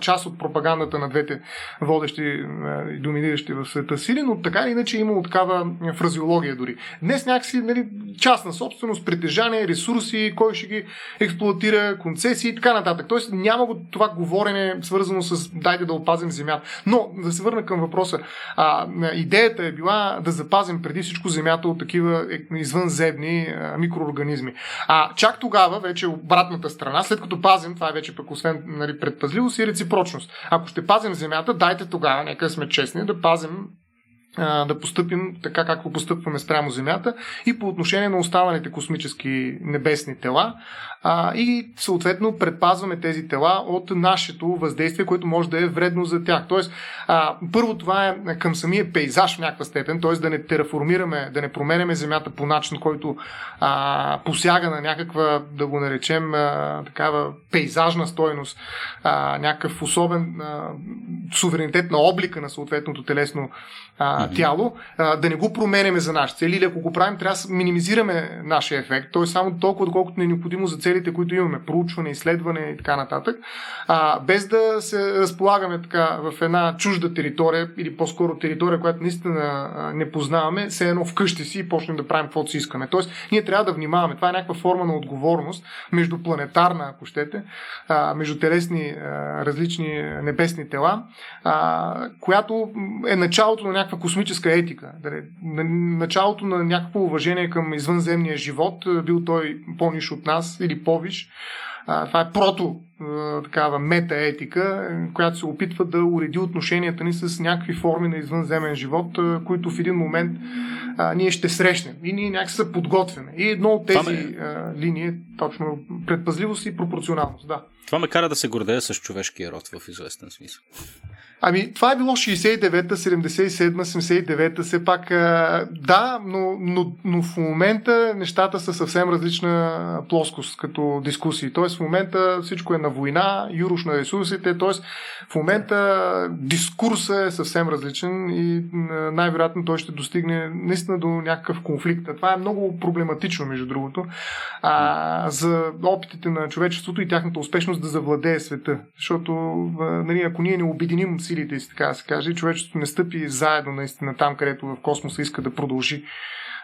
Speaker 3: част от пропагандата на двете водещи и доминиращи в света сили, но така или иначе е имало такава фразеология дори. Днес някакси нали, частна собственост, притежание, ресурси, кой ще ги експлуатира, концесии и така нататък. Тоест няма го това говорене свързано с дайте да опазим земята. Но да се върна към въпроса. А, идеята е била да запазим преди всичко земята от такива е, извънземни микроорганизми. А чак тогава, вече обратната страна, след като пазим, това е вече пък освен нали, предпазливост и реципрочност. Ако ще пазим земята, дайте тогава, нека сме честни, да пазим да поступим така, както постъпваме спрямо Земята и по отношение на останалите космически небесни тела а, и съответно предпазваме тези тела от нашето въздействие, което може да е вредно за тях. Тоест, а, първо това е към самия пейзаж в някаква степен, т.е. да не тераформираме, да не променяме Земята по начин, който а, посяга на някаква, да го наречем, а, такава пейзажна стойност, а, някакъв особен а, суверенитет на облика на съответното телесно а, mm-hmm. тяло, а, да не го променяме за нашите цели или ако го правим, трябва да минимизираме нашия ефект, т.е. само толкова, доколкото не е необходимо за целите, които имаме, проучване, изследване и така нататък, а, без да се разполагаме така в една чужда територия или по-скоро територия, която наистина не познаваме, все едно вкъщи си и почнем да правим каквото си искаме. Тоест, ние трябва да внимаваме. Това е някаква форма на отговорност, междупланетарна, ако щете, а, между телесни а, различни небесни тела, а, която е началото на някаква космическа етика. Началото на някакво уважение към извънземния живот, бил той по-ниш от нас или по-виш. Това е прото такава метаетика, която се опитва да уреди отношенията ни с някакви форми на извънземен живот, които в един момент а, ние ще срещнем. И ние някак се подготвяме. И едно от тези ме... а, линии е точно предпазливост и пропорционалност. Да.
Speaker 2: Това ме кара да се гордея с човешкия род в известен смисъл.
Speaker 3: Ами, това е било 69-та, 77-та, 79-та, все пак да, но, но, но в момента нещата са съвсем различна плоскост като дискусии. Тоест в момента всичко е на война, юруш на ресурсите, т.е. в момента дискурсът е съвсем различен и най-вероятно той ще достигне наистина до някакъв конфликт. А това е много проблематично, между другото, а, за опитите на човечеството и тяхната успешност да завладее света. Защото нали, ако ние не обединим силите си, така да се каже, човечеството не стъпи заедно наистина там, където в космоса иска да продължи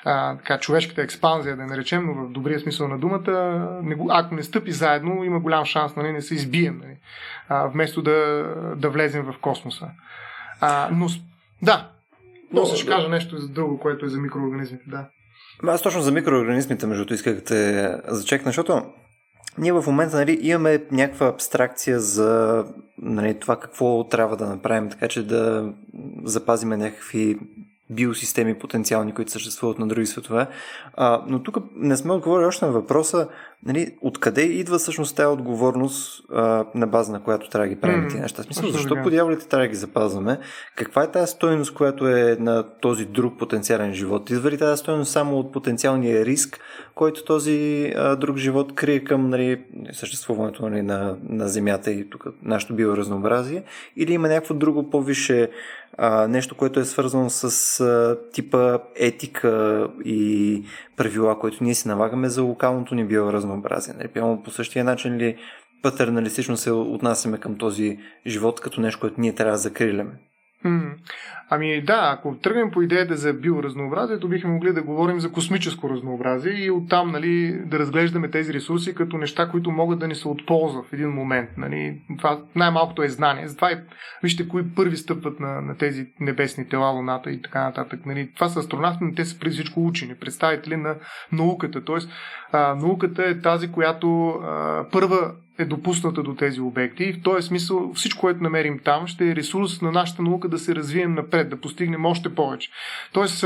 Speaker 3: а, така, човешката експанзия, да я наречем, но в добрия смисъл на думата, не, ако не стъпи заедно, има голям шанс нали, не се избием, нали, а, вместо да, да влезем в космоса. А, но, да, но ще кажа нещо за друго, което е за микроорганизмите, да.
Speaker 1: Аз точно за микроорганизмите, между другото, исках да те зачекна, защото ние в момента нали, имаме някаква абстракция за нали, това какво трябва да направим, така че да запазиме някакви биосистеми потенциални, които съществуват на други светове. А, но тук не сме отговорили още на въпроса нали, откъде идва всъщност тази отговорност а, на база на която трябва да ги правим mm, тези неща. Смисъл, защо по дяволите трябва да ги запазваме? Каква е тази стойност, която е на този друг потенциален живот? Идва ли тази стойност само от потенциалния риск, който този а, друг живот крие към нали, съществуването нали, на, на Земята и тук нашето биоразнообразие? Или има някакво друго по-висше а, нещо, което е свързано с а, типа етика и правила, които ние си налагаме за локалното ни биоразнообразие. Нали, по същия начин ли патерналистично се отнасяме към този живот като нещо, което ние трябва да закриляме?
Speaker 3: Ами да, ако тръгнем по идеята за биоразнообразието, бихме могли да говорим за космическо разнообразие и оттам нали, да разглеждаме тези ресурси като неща, които могат да ни се от полза в един момент. Нали. Това най-малкото е знание. Затова и вижте кои първи стъпват на, на тези небесни тела, Луната и така нататък. Нали. Това са астронавти, но те са преди всичко учени, представители на науката. Тоест, а, науката е тази, която а, първа е допусната до тези обекти. И в този смисъл всичко, което намерим там, ще е ресурс на нашата наука да се развием напред, да постигнем още повече. Тоест,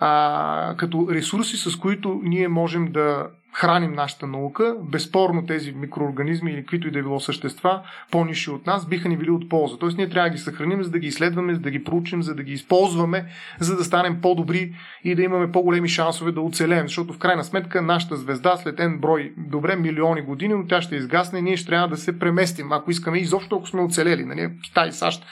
Speaker 3: а, като ресурси, с които ние можем да храним нашата наука, безспорно тези микроорганизми или каквито и да е било същества, по-ниши от нас, биха ни били от полза. Тоест ние трябва да ги съхраним, за да ги изследваме, за да ги проучим, за да ги използваме, за да станем по-добри и да имаме по-големи шансове да оцелеем. Защото в крайна сметка нашата звезда след един брой, добре, милиони години, но тя ще изгасне и ние ще трябва да се преместим, ако искаме изобщо, ако сме оцелели. Нали? Китай и САЩ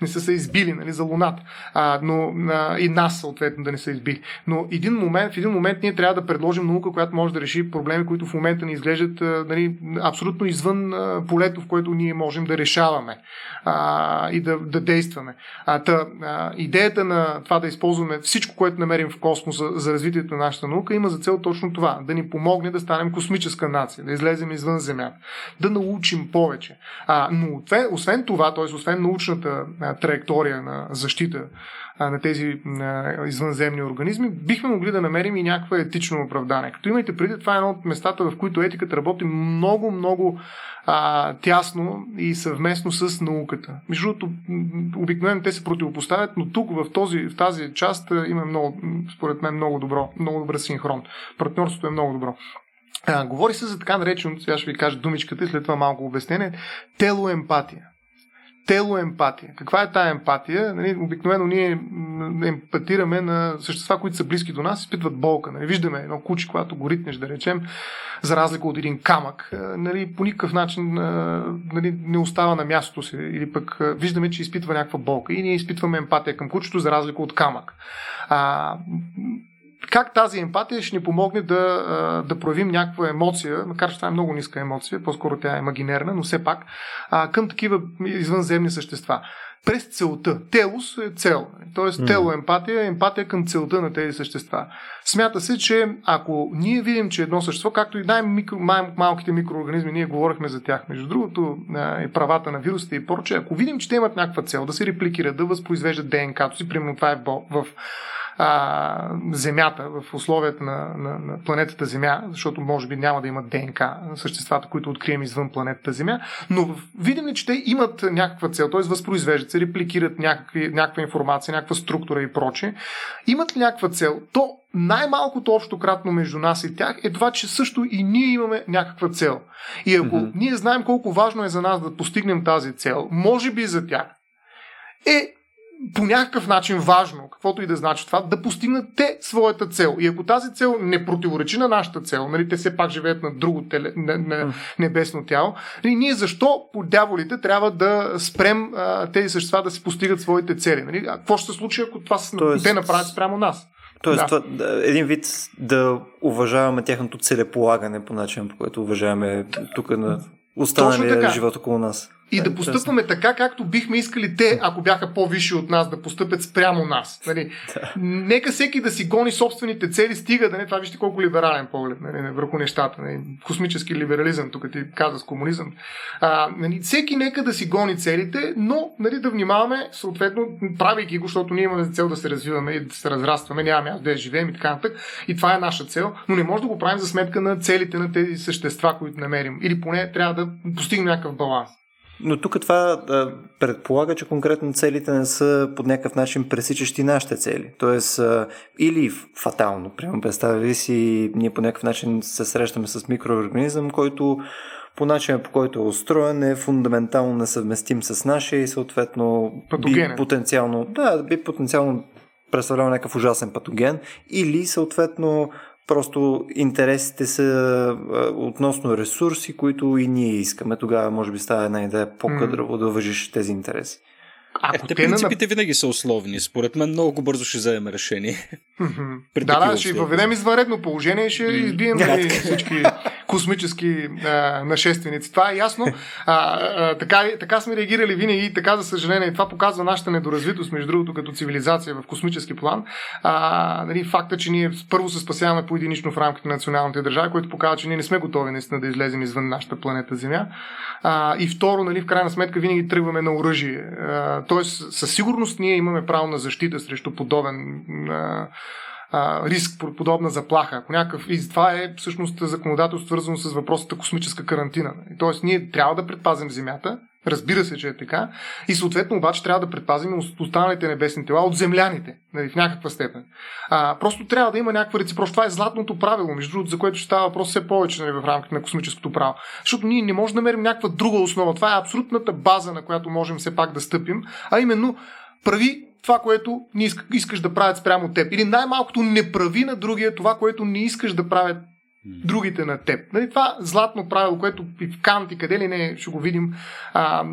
Speaker 3: не са се избили нали, за Луната, а, но а, и нас съответно да не са избили. Но един момент, в един момент ние трябва да предложим наука, която може да реши проблеми, които в момента ни изглеждат нали, абсолютно извън полето, в което ние можем да решаваме а, и да, да действаме. А, та, а, идеята на това да използваме всичко, което намерим в космоса за развитието на нашата наука, има за цел точно това да ни помогне да станем космическа нация, да излезем извън Земята, да научим повече. А, но освен това, т.е. освен научната а, траектория на защита на тези извънземни организми, бихме могли да намерим и някаква етично оправдание. Като имайте преди, това е едно от местата, в които етиката работи много, много а, тясно и съвместно с науката. Между другото, обикновено те се противопоставят, но тук в, този, в тази част има много, според мен, много добро, много добър синхрон. Партньорството е много добро. А, говори се за така нареченото, сега ще ви кажа думичката и след това малко обяснение, телоемпатия телоемпатия. Каква е тая емпатия? Нали, обикновено ние емпатираме на същества, които са близки до нас, изпитват болка. Нали, виждаме едно куче, когато го ритнеш, да речем, за разлика от един камък, нали, по никакъв начин нали, не остава на мястото си. Или пък виждаме, че изпитва някаква болка. И ние изпитваме емпатия към кучето, за разлика от камък. А, как тази емпатия ще ни помогне да, да проявим някаква емоция, макар че това е много ниска емоция, по-скоро тя е имагинерна, но все пак, към такива извънземни същества. През целта. Телос е цел. Тоест, mm. телоемпатия е емпатия към целта на тези същества. Смята се, че ако ние видим, че едно същество, както и най-малките микроорганизми, ние говорихме за тях, между другото, и правата на вирусите и прочее, ако видим, че те имат някаква цел да се репликират, да възпроизвеждат ДНК-то си, примерно това е в а, Земята, в условията на, на, на планетата Земя, защото може би няма да имат ДНК съществата, които открием извън планетата Земя, но видим ли, че те имат някаква цел, т.е. възпроизвеждат се, репликират някакви, някаква информация, някаква структура и прочее, имат ли някаква цел, то най-малкото общо кратно между нас и тях е това, че също и ние имаме някаква цел. И ако mm-hmm. ние знаем колко важно е за нас да постигнем тази цел, може би за тях, е по някакъв начин важно, каквото и да значи това, да постигнат те своята цел. И ако тази цел не противоречи на нашата цел, нали, те все пак живеят на друго теле, на, на небесно тяло, нали, ние защо по дяволите трябва да спрем а, тези същества да си постигат своите цели? Нали? А какво ще се случи, ако това Тоест... те направят спрямо нас?
Speaker 1: Тоест, да. това, един вид да уважаваме тяхното целеполагане по начин, по който уважаваме тук на останалия живот около нас.
Speaker 3: И да постъпваме така, както бихме искали те, ако бяха по-висши от нас, да постъпят спрямо нас. Нали? Да. Нека всеки да си гони собствените цели, стига да не. Това вижте колко либерален поглед нали, върху нещата. Нали? Космически либерализъм, тук ти каза с комунизъм. А, нали, всеки нека да си гони целите, но нали, да внимаваме, съответно, правейки го, защото ние имаме за цел да се развиваме и да се разрастваме, нямаме аз да живеем и така нататък. И това е наша цел, но не може да го правим за сметка на целите на тези същества, които намерим. Или поне трябва да постигнем някакъв баланс.
Speaker 1: Но тук това а, предполага, че конкретно целите не са по някакъв начин пресичащи нашите цели. Тоест, а, или фатално, прямо представя си, ние по някакъв начин се срещаме с микроорганизъм, който по начина по който е устроен е фундаментално несъвместим с нашия и съответно
Speaker 3: Патогенен.
Speaker 1: би потенциално, да, би потенциално представлява някакъв ужасен патоген или съответно Просто интересите са относно ресурси, които и ние искаме. Тогава може би става една идея по-къдраво да въжиш тези интереси.
Speaker 2: Ако е, те принципите на... винаги са условни. Според мен много бързо ще вземем решение.
Speaker 3: да, да, ще въведем извънредно положение и ще избием всички космически а, нашественици. Това е ясно. А, а, така, така сме реагирали винаги и така, за съжаление, това показва нашата недоразвитост, между другото, като цивилизация в космически план. А, нали, факта, че ние първо се спасяваме по единично в рамките на националните държави, което показва, че ние не сме готови наистина да излезем извън нашата планета Земя. А, и второ, нали, в крайна сметка, винаги тръгваме на оръжие. Тоест, със сигурност ние имаме право на защита срещу подобен а, а, риск, подобна заплаха. Ако някакъв... И това е всъщност законодателство, свързано с въпросата космическа карантина. Тоест, ние трябва да предпазим Земята, Разбира се, че е така. И съответно обаче трябва да предпазим останалите небесни тела от земляните, нали, в някаква степен. А, просто трябва да има някаква реципрочност. Това е златното правило, между другото, за което ще става въпрос все повече нали, в рамките на космическото право. Защото ние не можем да намерим някаква друга основа. Това е абсолютната база, на която можем все пак да стъпим, а именно прави това, което не искаш да правят спрямо теб. Или най-малкото не прави на другия това, което не искаш да правят другите на теб. Нали, това златно правило, което и в Кант и къде ли не ще го видим а,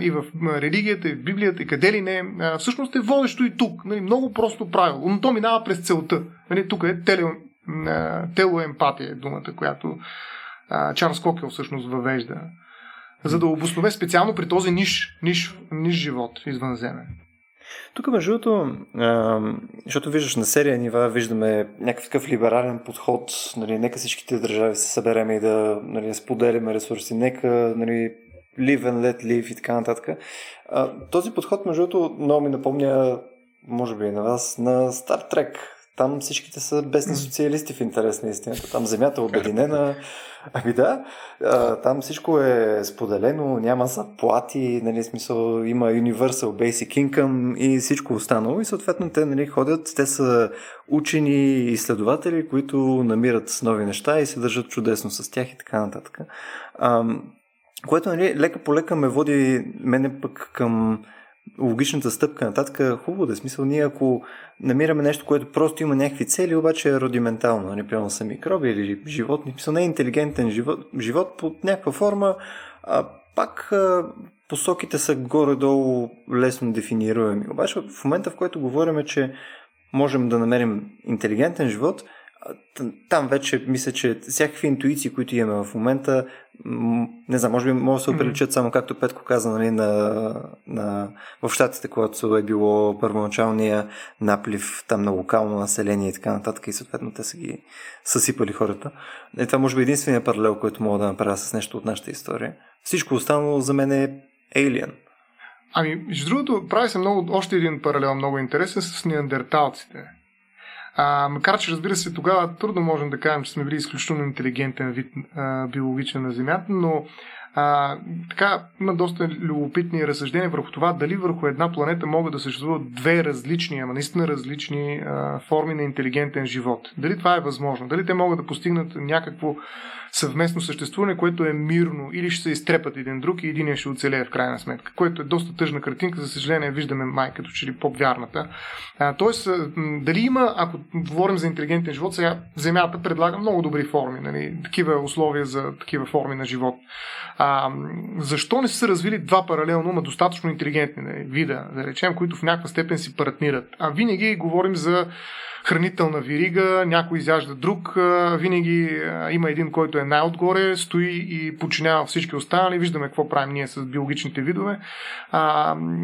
Speaker 3: и в религията, и в Библията, и къде ли не, а, всъщност е водещо и тук. Нали, много просто правило, но то минава през целта. Нали, тук е теле, телоемпатия, е думата, която а, Чарлз Кокел всъщност въвежда, за да обоснове специално при този ниш, ниш, ниш живот извънземен.
Speaker 1: Тук, между другото, защото виждаш на серия нива, виждаме някакъв либерален подход, нали, нека всичките държави се събереме и да нали, споделяме ресурси, нека нали, live and let live и така нататък. А, този подход, между другото, много ми напомня, може би и на вас, на Star Trek. Там всичките са бесни социалисти в интерес на истината. Там земята е обединена. Ами да, там всичко е споделено, няма заплати, нали, смисъл, има Universal Basic Income и всичко останало и съответно те нали, ходят, те са учени и изследователи, които намират нови неща и се държат чудесно с тях и така нататък. което нали, лека по лека ме води мене пък към логичната стъпка нататък, хубаво да е смисъл. Ние ако намираме нещо, което просто има някакви цели, обаче е рудиментално, не примерно са микроби или животни, смисъл не е интелигентен живот, живот под някаква форма, а пак посоките са горе-долу лесно дефинируеми. Обаче в момента, в който говорим, че можем да намерим интелигентен живот – там вече мисля, че всякакви интуиции, които имаме в момента, не знам, може би може да се оприличат само както Петко каза, нали, на, на, в щатите, когато е било първоначалния наплив там на локално население и така нататък и съответно те са ги съсипали хората. И това може би е единствения паралел, който мога да направя с нещо от нашата история. Всичко останало за мен е Alien.
Speaker 3: Ами, между другото, прави се много, още един паралел много интересен с неандерталците. А, макар, че разбира се, тогава трудно можем да кажем, че сме били изключително интелигентен вид а, биологичен на Земята, но а, така има доста любопитни разсъждения върху това дали върху една планета могат да съществуват две различни, ама наистина различни а, форми на интелигентен живот. Дали това е възможно? Дали те могат да постигнат някакво съвместно съществуване, което е мирно или ще се изтрепат един друг и един ще оцелее в крайна сметка, което е доста тъжна картинка, за съжаление виждаме май като че ли по-вярната. Тоест, дали има, ако говорим за интелигентен живот, сега Земята предлага много добри форми, нали, такива условия за такива форми на живот. А, защо не са развили два паралелно, но достатъчно интелигентни нали, вида, да речем, които в някаква степен си партнират? А винаги говорим за хранителна вирига, някой изяжда друг, винаги има един, който е най-отгоре, стои и подчинява всички останали. Виждаме какво правим ние с биологичните видове.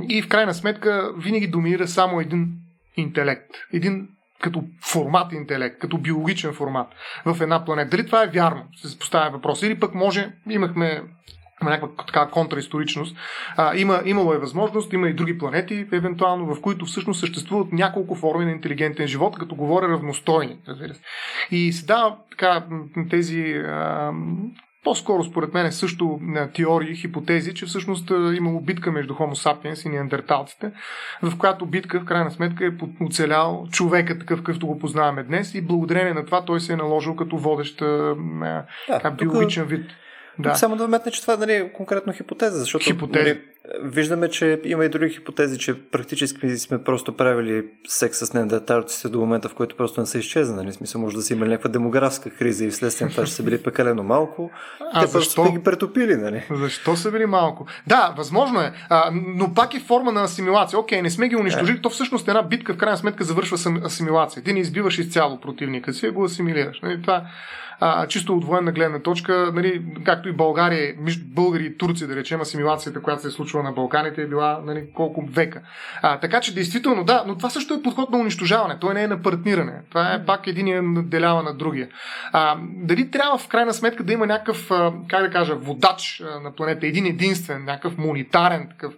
Speaker 3: И в крайна сметка винаги доминира само един интелект. Един като формат интелект, като биологичен формат в една планета. Дали това е вярно? Се поставя въпрос. Или пък може, имахме някаква така контраисторичност. А, има, имало е възможност, има и други планети, евентуално, в които всъщност съществуват няколко форми на интелигентен живот, като говоря равностойни, разбира се. И се дава така тези а, по-скоро, според мен, е също на теории, хипотези, че всъщност имало битка между Homo sapiens и неандерталците, в която битка, в крайна сметка, е оцелял човека такъв, какъвто го познаваме днес и благодарение на това той се е наложил като водещ да, биологичен вид.
Speaker 1: Да. Само да вметна, че това нали, е конкретно хипотеза, защото
Speaker 3: хипотеза. Нали,
Speaker 1: виждаме, че има и други хипотези, че практически сме просто правили секс с неандерталците до момента, в който просто не са изчезнали. В смисъл, може да са имали някаква демографска криза и вследствие това, че са били пекалено малко. А, те защо? просто ги претопили, нали?
Speaker 3: Защо са били малко? Да, възможно е, а, но пак е форма на асимилация. Окей, не сме ги унищожили, е. то всъщност една битка в крайна сметка завършва с асимилация. Ти не избиваш изцяло противника си, го асимилираш. Нали? Това а, чисто от военна гледна точка, нали, както и България, между българи и турци, да речем, асимилацията, която се е случва на Балканите, е била нали, колко века. А, така че, действително, да, но това също е подход на унищожаване. Той не е на партниране. Това е пак единия наделява на другия. А, дали трябва в крайна сметка да има някакъв, как да кажа, водач на планета, един единствен, някакъв монетарен такъв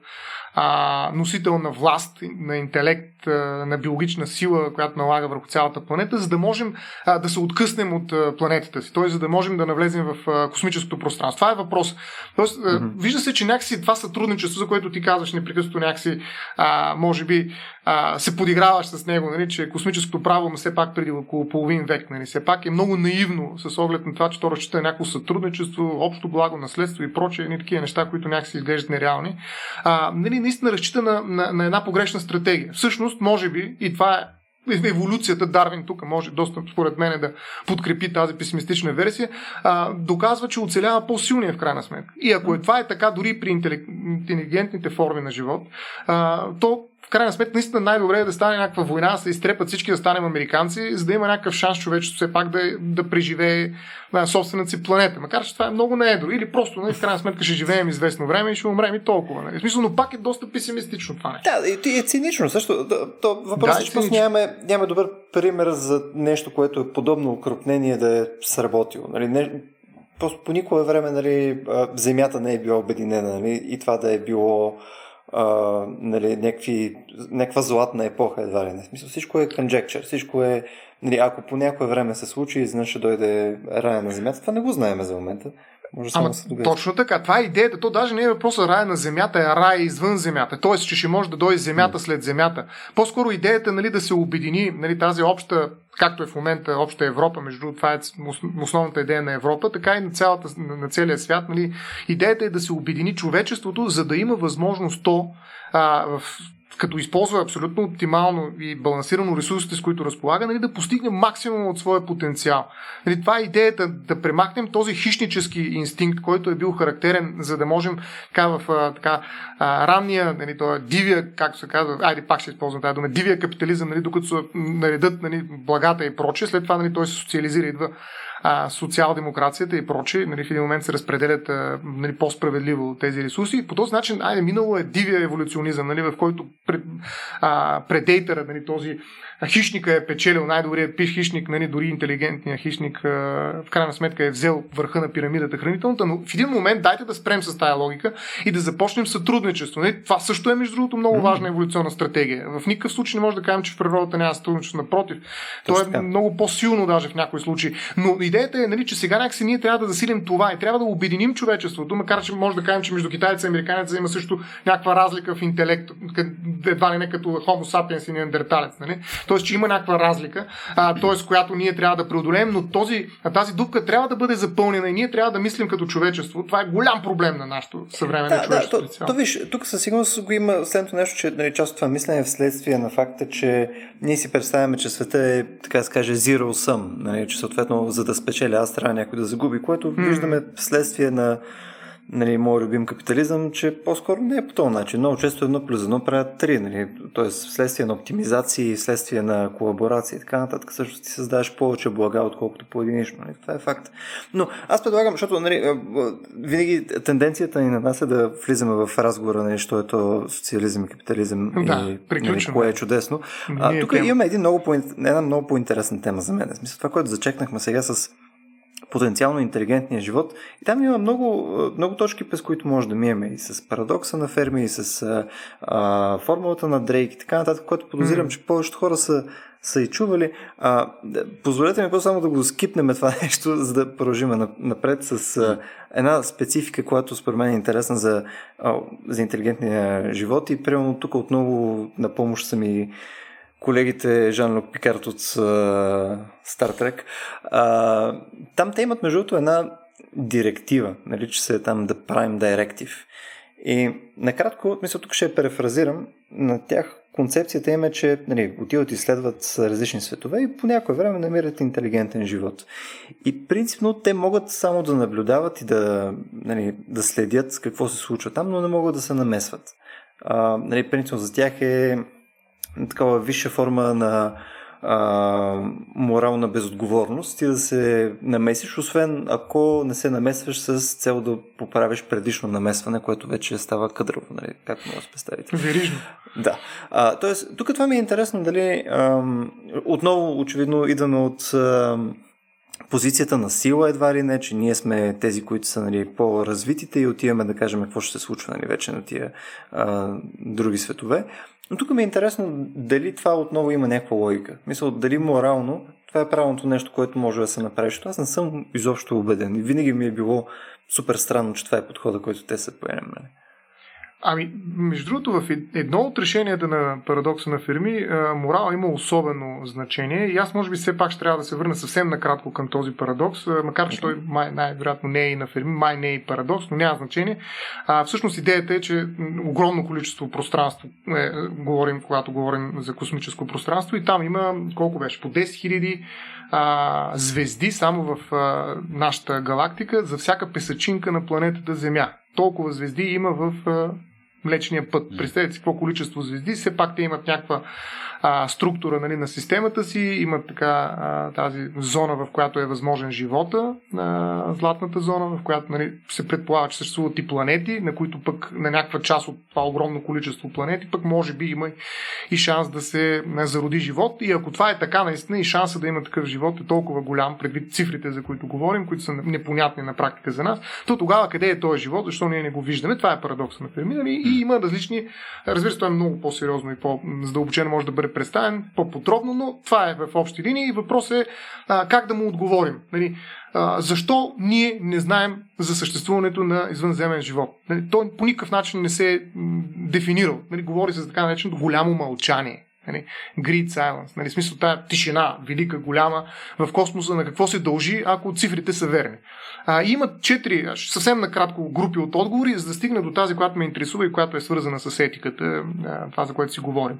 Speaker 3: а, носител на власт, на интелект, а, на биологична сила, която налага върху цялата планета, за да можем да се откъснем от планетата си, т.е. за да можем да навлезем в космическото пространство. Това е въпрос. Тоест, mm-hmm. вижда се, че някакси това сътрудничество, за което ти казваш непрекъснато някакси, а, може би, а, се подиграваш с него, нали, че космическото право, но все пак преди около половин век, нали, все пак е много наивно с оглед на това, че то разчита някакво сътрудничество, общо благо, наследство и прочее, ни такива неща, които някакси изглеждат нереални. А, нали, наистина разчита на, на, на една погрешна стратегия. Всъщност, може би, и това е еволюцията, Дарвин тук може доста, според мен, да подкрепи тази песимистична версия, а, доказва, че оцелява по-силния в крайна сметка. И ако е, това е така дори при интелигентните форми на живот, а, то в крайна сметка наистина най-добре е да стане някаква война, да се изтрепат всички да станем американци, за да има някакъв шанс човечеството все пак да, да преживее на собствената си планета. Макар че това е много неедро. Или просто, нали, в крайна сметка, ще живеем известно време и ще умрем и толкова. Нали. В смисъл, но пак е доста песимистично това нещо.
Speaker 1: Да, и е цинично. Също, то, въпросът да, е, че просто нямаме, нямаме добър пример за нещо, което е подобно укрупнение да е сработило. Нали. Не, просто по никое време нали, земята не е била обединена нали, и това да е било а, нали, някакви, някаква златна епоха едва ли не. Смисъл, всичко е conjecture, всичко е, нали, ако по някое време се случи, изведнъж ще дойде рая на земята, това не го знаем за момента.
Speaker 3: Може Ама, да точно така. Това е идеята. То даже не е въпроса рая на земята, а рая извън земята. Тоест, че ще може да дойде земята след земята. По-скоро идеята нали, да се обедини нали, тази обща, както е в момента обща Европа, между другото, това е основната идея на Европа, така и на, цялата, на целия свят. Нали, идеята е да се обедини човечеството, за да има възможност то а, в като използва абсолютно оптимално и балансирано ресурсите, с които разполага, нали, да постигне максимум от своя потенциал. Нали, това е идеята да премахнем този хищнически инстинкт, който е бил характерен, за да можем така в така, ранния, нали, това дивия, както се казва, айде пак ще използвам тази дума, дивия капитализъм, нали, докато се наредат нали, благата и прочее, след това нали, той се социализира, идва а, социал-демокрацията и прочее, нали, в един момент се разпределят а, нали, по-справедливо тези ресурси. По този начин, айде, минало е дивия еволюционизъм, нали, в който пред, а, предейтъра, нали, този хищника е печелил, най-добрият пиш хищник, нали, дори интелигентният хищник, а, в крайна сметка е взел върха на пирамидата хранителната, но в един момент дайте да спрем с тази логика и да започнем сътрудничество. Нали? Това също е, между другото, много важна еволюционна стратегия. В никакъв случай не може да кажем, че в природата няма сътрудничество. Напротив, то е много по-силно даже в някои случаи. Но идеята е, нали, че сега някакси ние трябва да засилим това и трябва да обединим човечеството, макар че може да кажем, че между китайца и американеца има също някаква разлика в интелект, едва ли не като Homo sapiens и неандерталец. Нали? Тоест, че има някаква разлика, т.е. която ние трябва да преодолеем, но този, тази дупка трябва да бъде запълнена и ние трябва да мислим като човечество. Това е голям проблем на нашето съвременно да, човечество.
Speaker 1: Да, то, то, виж, тук със сигурност го има следното нещо, че нали, част от това мислене е вследствие на факта, че ние си представяме, че света е, така да се каже, zero sum, нали, че съответно за да спечеля аз трябва някой да загуби, което виждаме вследствие на нали, моят любим капитализъм, че по-скоро не е по този начин. Много често едно плюс едно правят три, нали, т.е. вследствие на оптимизации, вследствие на колаборации и така нататък, също ти създаваш повече блага, отколкото по-единично. Нали. Това е факт. Но аз предлагам, защото нали, винаги тенденцията ни на нас е да влизаме в разговора, нали, що е то социализъм и капитализъм
Speaker 3: да,
Speaker 1: и нали, кое е чудесно. А, тук имаме един много по, една много по-интересна тема за мен. В смисъл, това, което зачекнахме сега с потенциално интелигентния живот. И там има много, много точки, през които може да минеме и с парадокса на Ферми, и с а, формулата на Дрейк и така нататък, което подозирам, mm. че повечето хора са, са и чували. А, позволете ми просто само да го скипнем това нещо, за да продължим напред с а, една специфика, която според мен е интересна за, а, за интелигентния живот и примерно тук отново на помощ са ми колегите Жан-Люк Пикарт от Стар Трек. Там те имат между другото една директива, нарича се там The Prime Directive. И накратко, мисля, тук ще я префразирам, на тях концепцията им е, че нали, отиват и следват различни светове и по някое време намират интелигентен живот. И принципно те могат само да наблюдават и да, нали, да следят какво се случва там, но не могат да се намесват. А, нали, принципно за тях е такава висша форма на а, морална безотговорност и да се намесиш, освен ако не се намесваш с цел да поправиш предишно намесване, което вече става къдрово, нали? както може да се представите.
Speaker 3: Верижно.
Speaker 1: Да. А, тоест, тук това ми е интересно дали ам, отново очевидно идваме от ам, позицията на сила едва ли не, че ние сме тези, които са нали, по-развитите и отиваме да кажем какво ще се случва нали, вече на тия а, други светове. Но тук ми е интересно дали това отново има някаква логика. Мисля, дали морално това е правилното нещо, което може да се направи. Защото аз не съм изобщо убеден. Винаги ми е било супер странно, че това е подхода, който те са поемали.
Speaker 3: Ами, между другото, в едно от решенията на парадокса на Ферми, морал има особено значение и аз може би все пак ще трябва да се върна съвсем накратко към този парадокс, макар че той май, най-вероятно не е и на Ферми, май не е и парадокс, но няма значение. А, всъщност идеята е, че огромно количество пространство, е, говорим, когато говорим за космическо пространство и там има, колко беше, по 10 000 а, звезди само в а, нашата галактика за всяка песачинка на планетата Земя. Толкова звезди има в Млечния път. Представете си какво количество звезди, все пак те имат някаква а, структура нали, на системата си, имат така а, тази зона, в която е възможен живота, а, златната зона, в която нали, се предполага, че съществуват и планети, на които пък на някаква част от това огромно количество планети, пък може би има и шанс да се зароди живот. И ако това е така, наистина и шанса да има такъв живот е толкова голям, предвид цифрите, за които говорим, които са непонятни на практика за нас, то тогава къде е този живот, защо ние не го виждаме? Това е парадокс на Ферми. Нали? И има различни. Разбира се, това е много по-сериозно и по-задълбочено може да бъде представен по-подробно, но това е в общи линии и въпрос е а, как да му отговорим. Нали, а, защо ние не знаем за съществуването на извънземен живот? Нали, той по никакъв начин не се е дефинирал. Нали, говори се за така нареченото голямо мълчание. Нали, great silence. Нали, смисъл тая тишина, велика, голяма, в космоса на какво се дължи, ако цифрите са верни. А, има четири, съвсем накратко, групи от отговори, за да стигна до тази, която ме интересува и която е свързана с етиката, това за което си говорим.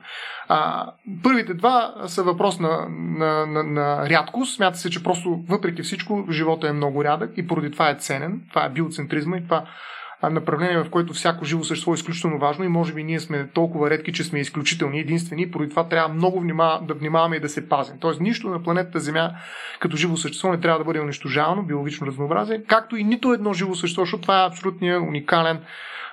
Speaker 3: А, първите два са въпрос на, на, на, на рядкост. Смята се, че просто въпреки всичко живота е много рядък и поради това е ценен. Това е биоцентризма и това направление, в което всяко живо същество е изключително важно и може би ние сме толкова редки, че сме изключителни, единствени поради това трябва много внима, да внимаваме и да се пазим. Тоест нищо на планетата Земя като живо същество не трябва да бъде унищожавано, биологично разнообразие, както и нито едно живо същество, защото това е абсолютният уникален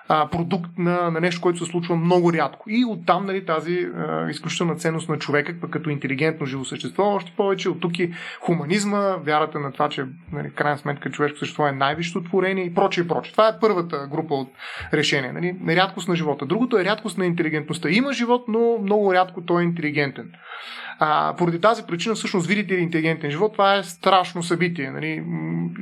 Speaker 3: а, продукт на, на нещо, което се случва много рядко. И оттам нали, тази а, изключителна ценност на човека като интелигентно живо същество. Още повече от тук и хуманизма, вярата на това, че нали, крайна сметка човешко същество е най-висшето творение и прочее и прочее. Това е първата група от решения. Нали? Рядкост на живота. Другото е рядкост на интелигентността. Има живот, но много рядко той е интелигентен. А, поради тази причина, всъщност, видите ли интелигентен живот, това е страшно събитие. Нали?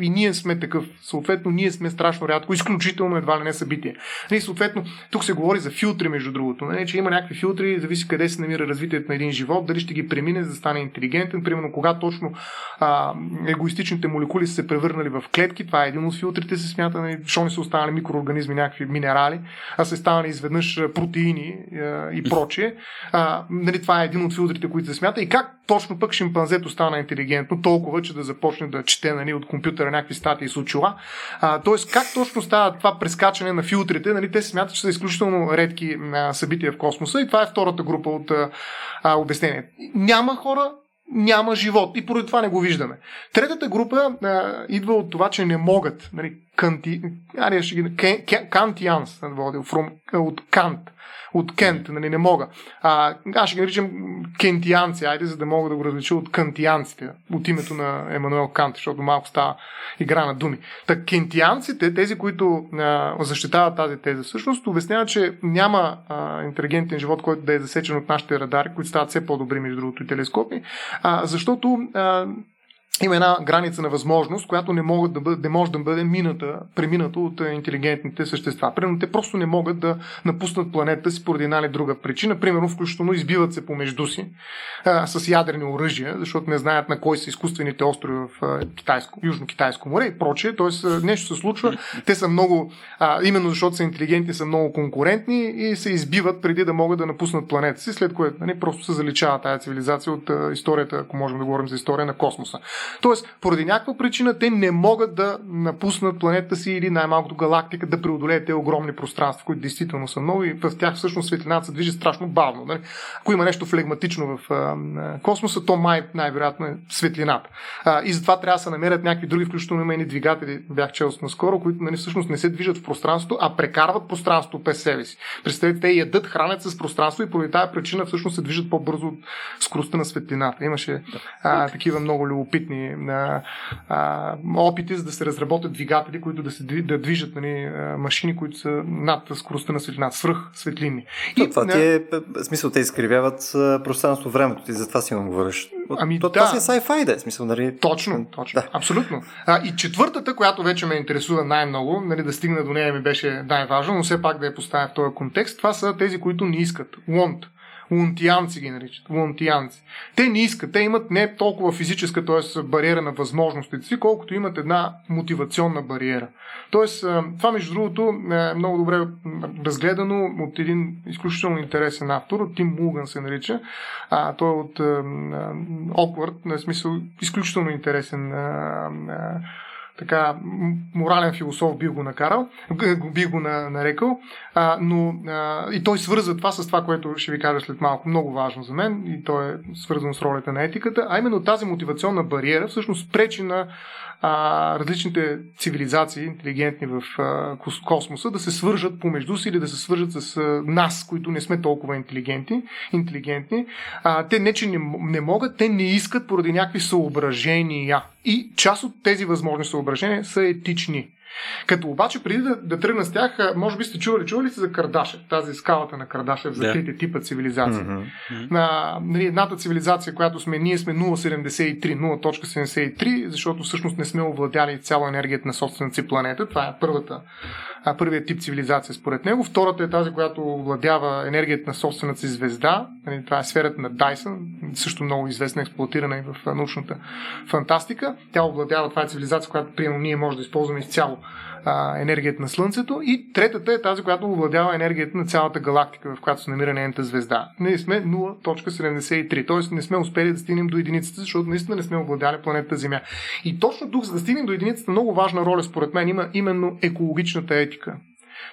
Speaker 3: И ние сме такъв. Съответно, ние сме страшно рядко, изключително едва ли не събитие. Нали? Съответно, тук се говори за филтри, между другото. Нали? Че има някакви филтри, зависи къде се намира развитието на един живот, дали ще ги премине, за да стане интелигентен. Примерно, кога точно а, егоистичните молекули са се превърнали в клетки, това е един от филтрите, се смята, нали? защо не са останали микроорганизми, някакви минерали, а са станали изведнъж протеини а, и прочее. А, нали? Това е един от филтрите, които се смята и как точно пък шимпанзето стана интелигентно, толкова, че да започне да чете нали, от компютъра някакви статии с очила. А, тоест, как точно става това прескачане на филтрите? Нали, те смятат, че са изключително редки а, събития в космоса и това е втората група от а, обяснение. Няма хора, няма живот и поради това не го виждаме. Третата група а, идва от това, че не могат. Нали, канти, аре, ще ги, кантианс, от Кант от Кент, нали, не мога. А, аз ще ги наричам кентианци, айде, за да мога да го различа от кантианците, от името на Емануел Кант, защото малко става игра на думи. Та кентианците, тези, които а, защитават тази теза, всъщност обясняват, че няма а, интелигентен живот, който да е засечен от нашите радари, които стават все по-добри, между другото, и телескопи, а, защото а, има една граница на възможност, която не, могат да бъде, не може да бъде мината, премината от интелигентните същества. Примерно те просто не могат да напуснат планетата си поради една или друга причина. Примерно, включително избиват се помежду си а, с ядрени оръжия, защото не знаят на кой са изкуствените острови в а, Китайско, Южно-Китайско море и прочее. Тоест нещо се случва. Те са много, а, именно защото са интелигентни, са много конкурентни и се избиват преди да могат да напуснат планетата си, след което нали, просто се заличава тази цивилизация от а, историята, ако можем да говорим за история на космоса. Тоест, поради някаква причина те не могат да напуснат планетата си или най-малкото галактика да преодолеят тези огромни пространства, които действително са много и в тях всъщност светлината се движи страшно бавно. Нали? Ако има нещо флегматично в а, космоса, то май най-вероятно е светлината. А, и затова трябва да се намерят някакви други, включително има и двигатели, бях чел наскоро, които нали, всъщност не се движат в пространството, а прекарват пространството през себе си. Представете, те ядат, хранят с пространство и поради тази причина всъщност се движат по-бързо от скоростта на светлината. Имаше а, такива много любопитни на а, опити за да се разработят двигатели, които да се да движат нали, машини, които са над скоростта на светлина, свръх светлинни.
Speaker 1: И, това ти е, смисъл, те изкривяват пространство времето ти, за това си говориш.
Speaker 3: Ами,
Speaker 1: то,
Speaker 3: да.
Speaker 1: Това си е sci-fi, да, смисъл, нали?
Speaker 3: Точно, точно. Да. Абсолютно. А, и четвъртата, която вече ме интересува най-много, нали, да стигна до нея ми беше най-важно, но все пак да я поставя в този контекст, това са тези, които не искат. Want лунтианци ги наричат. Лунтианци. Те не искат. Те имат не толкова физическа, т.е. бариера на възможностите си, колкото имат една мотивационна бариера. Тоест, това между другото е много добре разгледано от един изключително интересен автор, Тим Мулган се нарича. А, той е от Оквард, на смисъл изключително интересен така морален философ бих го накарал, бих го нарекал, а, но а, и той свърза това с това, което ще ви кажа след малко, много важно за мен. И то е свързано с ролята на етиката, а именно тази мотивационна бариера всъщност пречи на а, различните цивилизации, интелигентни в а, космоса, да се свържат помежду си или да се свържат с а, нас, които не сме толкова интелигентни. интелигентни. А, те не, че не, не могат, те не искат поради някакви съображения. И част от тези възможни съображения са етични. Като обаче, преди да, да тръгна с тях, може би сте чували, чували сте за Кардашев, тази скалата на Кардашев за трите типа цивилизации. Mm-hmm. На, нали, едната цивилизация, която сме, ние сме 0,73, 0.73, защото всъщност не сме овладяли цяла енергията на собствената си планета. Това е първата а, първият тип цивилизация според него. Втората е тази, която владява енергията на собствената си звезда. Нали, това е сферата на Дайсън, също много известна, експлуатирана и в научната фантастика. Тя обладява, това е цивилизация, която приема ние може да използваме изцяло а, енергията на Слънцето. И третата е тази, която овладява енергията на цялата галактика, в която се намира нейната звезда. Ние сме 0.73, т.е. не сме успели да стигнем до единицата, защото наистина не сме овладяли планетата Земя. И точно тук, за да стигнем до единицата, много важна роля, според мен, има именно екологичната етика.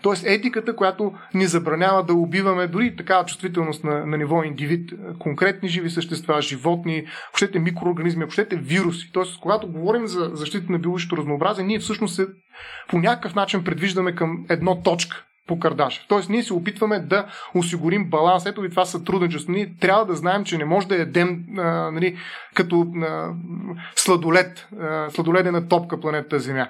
Speaker 3: Тоест етиката, която ни забранява да убиваме дори такава чувствителност на, на ниво индивид, конкретни живи същества, животни, въобще микроорганизми, въобще вируси. Тоест, когато говорим за защита на биологичното разнообразие, ние всъщност се по някакъв начин предвиждаме към едно точка по Кардашев. Тоест, ние се опитваме да осигурим баланс. Ето и това сътрудничество. Ние трябва да знаем, че не може да ядем а, нали, като а, сладолет, а, сладоледена топка планетата Земя.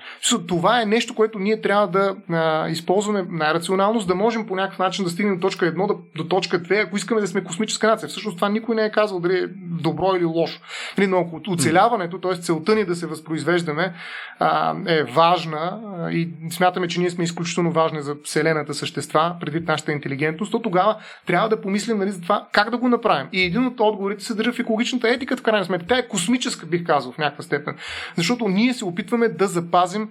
Speaker 3: Това е нещо, което ние трябва да а, използваме най-рационално, за да можем по някакъв начин да стигнем точка 1 до, до точка 2, ако искаме да сме космическа нация. Всъщност това никой не е казал дали е добро или лошо. Нали, но ако оцеляването, т.е. целта ни да се възпроизвеждаме, а, е важна и смятаме, че ние сме изключително важни за Вселената същества, предвид нашата интелигентност, то тогава трябва да помислим нали, за това как да го направим. И един от отговорите се държа в екологичната етика, в крайна сметка. Тя е космическа, бих казал, в някаква степен. Защото ние се опитваме да запазим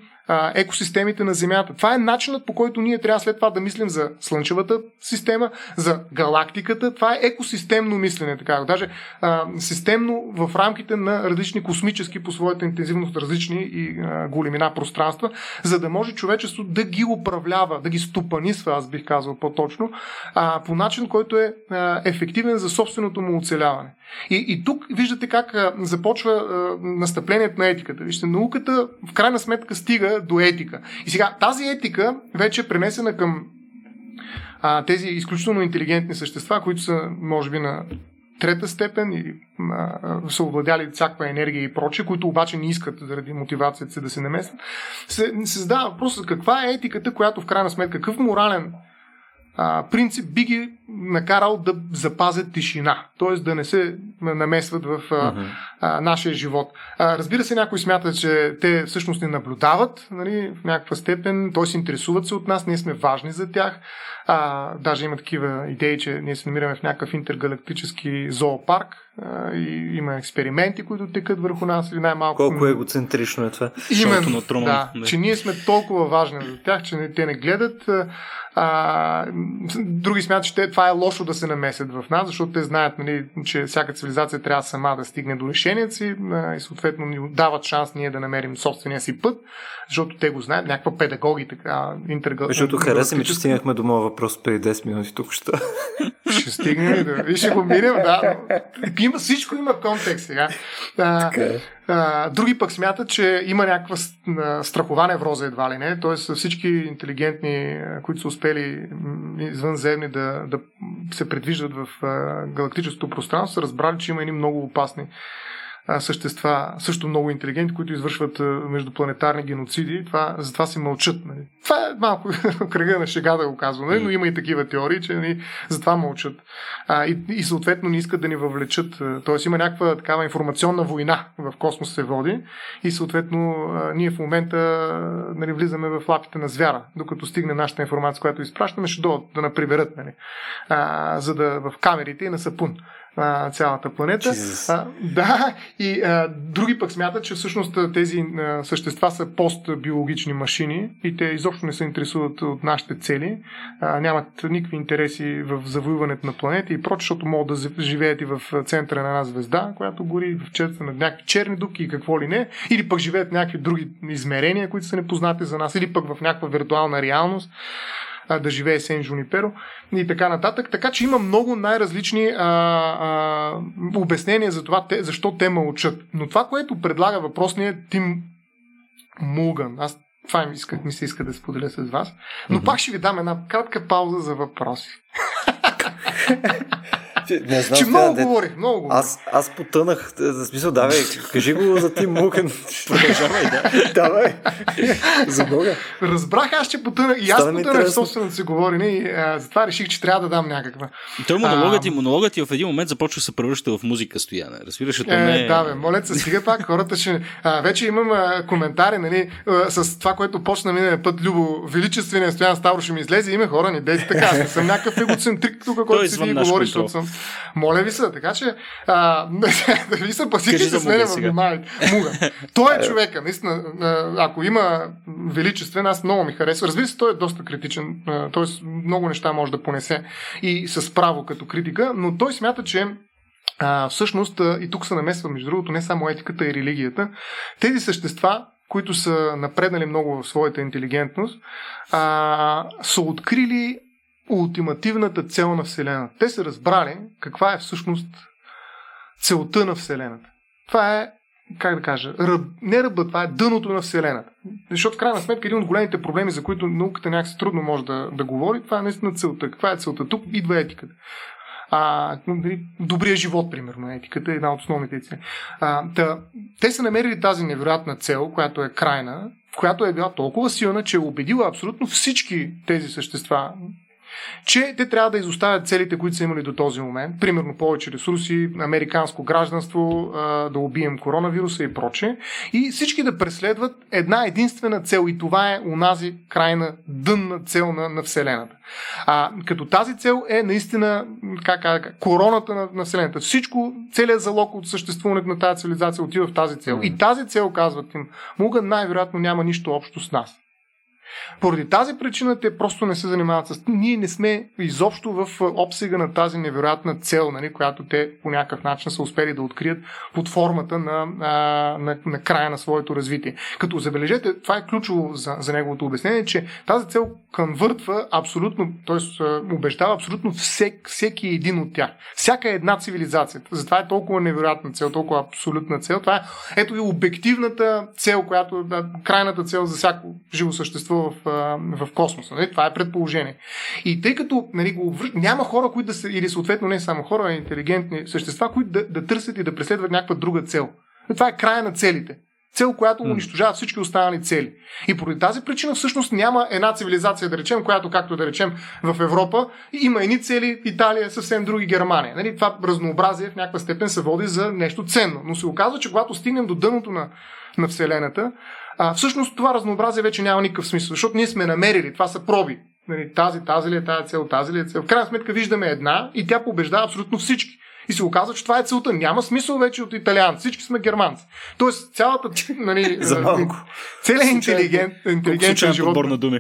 Speaker 3: екосистемите на Земята. Това е начинът по който ние трябва след това да мислим за Слънчевата система, за галактиката. Това е екосистемно мислене. Така. Даже а, системно в рамките на различни космически по своята интензивност различни и а, големина пространства, за да може човечество да ги управлява, да ги стопанисва, аз бих казал по-точно, а, по начин, който е а, ефективен за собственото му оцеляване. И, и тук виждате как а, започва а, настъплението на етиката. Вижте, науката в крайна сметка стига до етика. И сега тази етика вече е пренесена към а, тези изключително интелигентни същества, които са, може би, на трета степен и а, са овладяли всякаква енергия и прочее, които обаче не искат заради мотивацията си да се намесят, се, се задава въпрос каква е етиката, която в крайна сметка, какъв морален а, принцип би ги накарал да запазят тишина, т.е. да не се намесват в а, а, нашия живот. А, разбира се, някои смятат, че те всъщност не наблюдават нали, в някаква степен, т.е. се интересуват се от нас, ние сме важни за тях. А, даже има такива идеи, че ние се намираме в някакъв интергалактически зоопарк а, и има експерименти, които текат върху нас или най-малко.
Speaker 1: Колко егоцентрично е това?
Speaker 3: Именно, на Труман, да, да, че ние сме толкова важни за тях, че те не гледат. А, други смятат, че те, това е лошо да се намесят в нас, защото те знаят, нали, че всяка цивилизация трябва сама да стигне до решението си и съответно ни дават шанс ние да намерим собствения си път, защото те го знаят, някаква педагоги, така, интергал.
Speaker 1: Защото хареса ми, че стигнахме до моят въпрос преди 10 минути тук ще.
Speaker 3: Ще стигнем да. И ще го минем, да. Има, всичко има контекст сега. А, е. а, други пък смятат, че има някаква страхова невроза едва ли не. Тоест всички интелигентни, които са успели извънземни да, да се предвиждат в галактическото пространство, са разбрали, че има едни много опасни същества, също много интелигентни, които извършват междупланетарни геноциди. Това, затова си мълчат. Нали. Това е малко кръга на шега да го казвам, нали, но има и такива теории, че нали, затова мълчат. А, и, и съответно не искат да ни въвлечат. Тоест има някаква такава информационна война в космос се води и съответно ние в момента нали, влизаме в лапите на звяра, докато стигне нашата информация, която изпращаме, ще дойдат да наприберат нали, а, за да в камерите и на сапун на цялата планета. А, да, и а, други пък смятат, че всъщност тези а, същества са постбиологични машини и те изобщо не се интересуват от нашите цели, а, нямат никакви интереси в завоюването на планети и проче, защото могат да живеят и в центъра на една звезда, която гори в черта на някакви черни дупки и какво ли не, или пък живеят някакви други измерения, които са непознати за нас, или пък в някаква виртуална реалност а, да живее Сен Жуниперо и така нататък. Така че има много най-различни а, а, обяснения за това, те, защо те мълчат. Но това, което предлага въпросният Тим Мулган, аз това ми, иска, ми се иска да споделя с вас, но mm-hmm. пак ще ви дам една кратка пауза за въпроси. Не знам, че много да, говорих, много говорих.
Speaker 1: Аз, аз потънах, за смисъл, давай, кажи го за Тим Мукен. Продължавай, да. давай. за Бога.
Speaker 3: Разбрах аз, че потънах. И аз Стана потънах в собственото си говорене и а, затова реших, че трябва да дам някаква.
Speaker 2: Той монологът и монологът ти в един момент започва да се превръща в музика стояне. Разбираш,
Speaker 3: е, не е... Да, бе, моля се, стига пак. Хората ще... А, вече имам а, коментари, нали, а, с това, което почна миналия път. Любо, величественият Стоян Ставро ще ми излезе. Има хора, ни дейте така. Не съм някакъв егоцентрик тук, който си говори, защото съм моля ви се, така че а, да ви се пасите с мене в вниманието. Муга. Той е човека, наистина. Ако има величествен, аз много ми харесва. Разбира се, той е доста критичен, т.е. много неща може да понесе и с право като критика, но той смята, че а, всъщност, и тук се намесва, между другото, не само етиката и религията, тези същества, които са напреднали много в своята интелигентност, а, са открили ултимативната цел на Вселената. Те са разбрали каква е всъщност целта на Вселената. Това е, как да кажа, ръб, не ръба, това е дъното на Вселената. Защото в крайна сметка един от големите проблеми, за които науката някакси трудно може да, да говори, това е наистина целта. Каква е целта? Тук идва етиката. А, нали, добрия живот, примерно, етиката е една от основните цели. А, та, те са намерили тази невероятна цел, която е крайна, която е била толкова силна, че е убедила абсолютно всички тези същества, че те трябва да изоставят целите, които са имали до този момент, примерно повече ресурси, американско гражданство, да убием коронавируса и проче, и всички да преследват една единствена цел и това е унази крайна дънна цел на, на Вселената. А, като тази цел е наистина как, как, короната на, на Вселената. Всичко, целият залог от съществуването на тази цивилизация отива в тази цел. И тази цел, казват им, Муга най-вероятно няма нищо общо с нас. Поради тази причина те просто не се занимават с... Ние не сме изобщо в обсега на тази невероятна цел, нали, която те по някакъв начин са успели да открият под формата на, на, на края на своето развитие. Като забележете, това е ключово за, за неговото обяснение, че тази цел конвъртва абсолютно, т.е. убеждава абсолютно всек, всеки един от тях. Всяка една цивилизация. Затова е толкова невероятна цел, толкова абсолютна цел. Това е, ето и обективната цел, която да, крайната цел за всяко живо същество в, в космоса. Нали? Това е предположение. И тъй като нали, го, няма хора, които да са, или съответно не само хора, а интелигентни същества, които да, да търсят и да преследват някаква друга цел. Това е края на целите. Цел, която унищожава всички останали цели. И поради тази причина всъщност няма една цивилизация, да речем, която, както да речем, в Европа има едни цели, Италия, съвсем други Германия. Нали? Това разнообразие в някаква степен се води за нещо ценно. Но се оказва, че когато стигнем до дъното на, на Вселената, а, всъщност това разнообразие вече няма никакъв смисъл, защото ние сме намерили, това са проби. Нали, тази, тази ли е тази цел, тази ли е цел. В крайна сметка виждаме една и тя побеждава абсолютно всички. И се оказва, че това е целта. Няма смисъл вече от италианци. Всички сме германци. Тоест, цялата. Нали,
Speaker 1: За малко.
Speaker 3: Целият интелигент, интелигентен живот.
Speaker 2: Подбор на думи.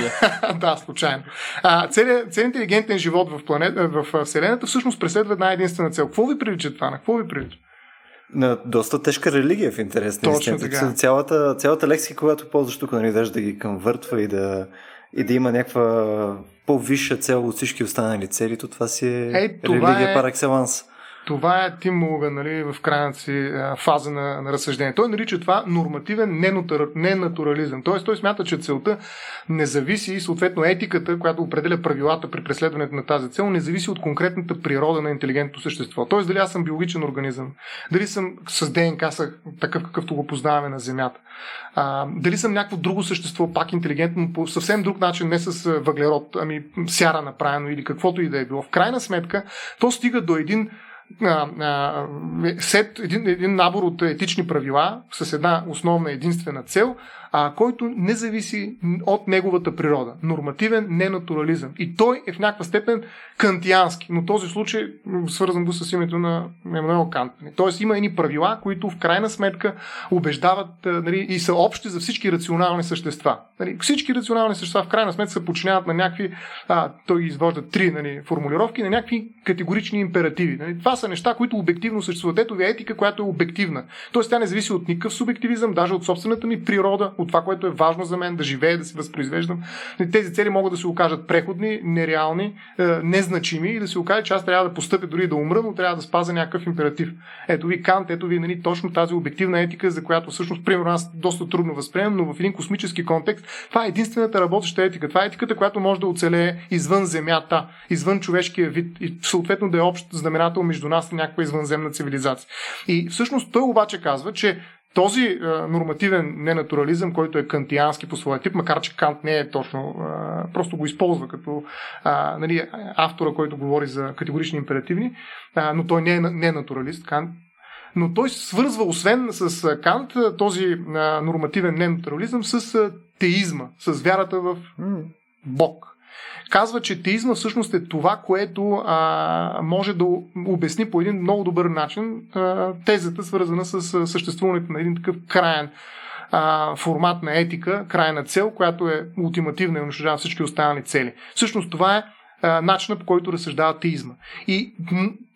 Speaker 3: да, случайно. А, целият, целият интелигентен живот в, планет, в Вселената всъщност преследва една единствена цел. Какво ви прилича това? На какво ви прилича?
Speaker 1: На доста тежка религия в интерес.
Speaker 3: Точно така.
Speaker 1: Цялата, цялата лексика, която ползваш тук, нали, даже да ги конвъртва и да, и да има някаква по-висша цел от всички останали цели, то това си е, е религия е... пар екселанс.
Speaker 3: Това е Тим Мулган нали, в крайната си фаза на, на разсъждение. Той нарича това нормативен ненатурализъм. Тоест той смята, че целта не зависи и съответно етиката, която определя правилата при преследването на тази цел, не зависи от конкретната природа на интелигентното същество. Тоест дали аз съм биологичен организъм, дали съм с ДНК такъв какъвто го познаваме на Земята, а, дали съм някакво друго същество, пак интелигентно, по съвсем друг начин, не с въглерод, ами сяра направено или каквото и да е било. В крайна сметка, то стига до един а, сет, един, един набор от етични правила с една основна единствена цел, а, който не зависи от неговата природа. Нормативен ненатурализъм. И той е в някаква степен кантиански, но този случай свързан го с името на Емануел Кант. Тоест има едни правила, които в крайна сметка убеждават нали, и са общи за всички рационални същества. Нали, всички рационални същества в крайна сметка се подчиняват на някакви, а, той извожда три нали, формулировки, на някакви категорични императиви. Нали. Това са неща, които обективно съществуват. Ето ви етика, която е обективна. Тоест тя не зависи от никакъв субективизъм, даже от собствената ми природа, от това, което е важно за мен, да живея, да се възпроизвеждам. Тези цели могат да се окажат преходни, нереални, е, незначими и да се окаже, че аз трябва да постъпя дори да умра, но трябва да спазя някакъв императив. Ето ви Кант, ето ви нали, точно тази обективна етика, за която всъщност, примерно, аз доста трудно възприемам, но в един космически контекст това е единствената работеща етика. Това е етиката, която може да оцелее извън Земята, извън човешкия вид и съответно да е общ знаменател между нас и някаква извънземна цивилизация. И всъщност той обаче казва, че този а, нормативен ненатурализъм, който е кантиански по своя тип, макар че Кант не е точно, а, просто го използва като а, нали, автора, който говори за категорични императивни, а, но той не е, не е натуралист, Кант, но той свързва, освен с Кант, този нормативен ненатурализъм с теизма, с вярата в Бог казва, че теизма всъщност е това, което а, може да обясни по един много добър начин а, тезата, свързана с съществуването на един такъв краен а, формат на етика, крайна цел, която е ултимативна и унищожава всички останали цели. Всъщност това е начинът по който разсъждава теизма. И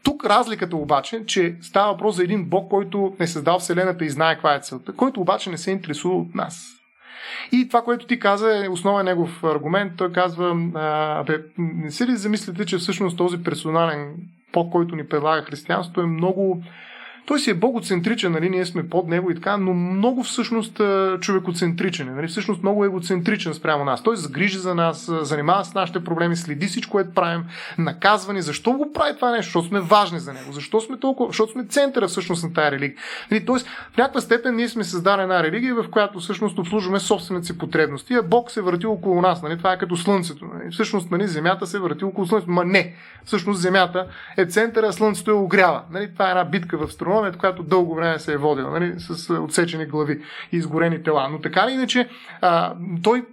Speaker 3: тук разликата обаче, че става въпрос за един бог, който е създал Вселената и знае каква е целта, който обаче не се интересува от нас. И това, което ти каза е основен негов аргумент. Той казва, а, не се ли замислите, че всъщност този персонален под който ни предлага християнството е много той си е богоцентричен, нали, ние сме под него и така, но много всъщност човекоцентричен. Нали, всъщност много егоцентричен спрямо нас. Той загрижи за нас, занимава с нашите проблеми, следи всичко, което правим, наказвани. Защо го прави това нещо? Защото сме важни за него. Защо сме толкова? Защото сме центъра всъщност на тази религия. Нали, тоест, в някаква степен ние сме създали една религия, в която всъщност обслужваме собствените си потребности, а Бог се върти около нас. Нали, това е като Слънцето. Нали, Всъщност, нали, Земята се върти около Слънцето. Ма не. Всъщност, Земята е центъра, а Слънцето е огрява. Нали, това е една битка в астрономията, която дълго време се е водила, нали, с отсечени глави и изгорени тела. Но така или иначе, а, той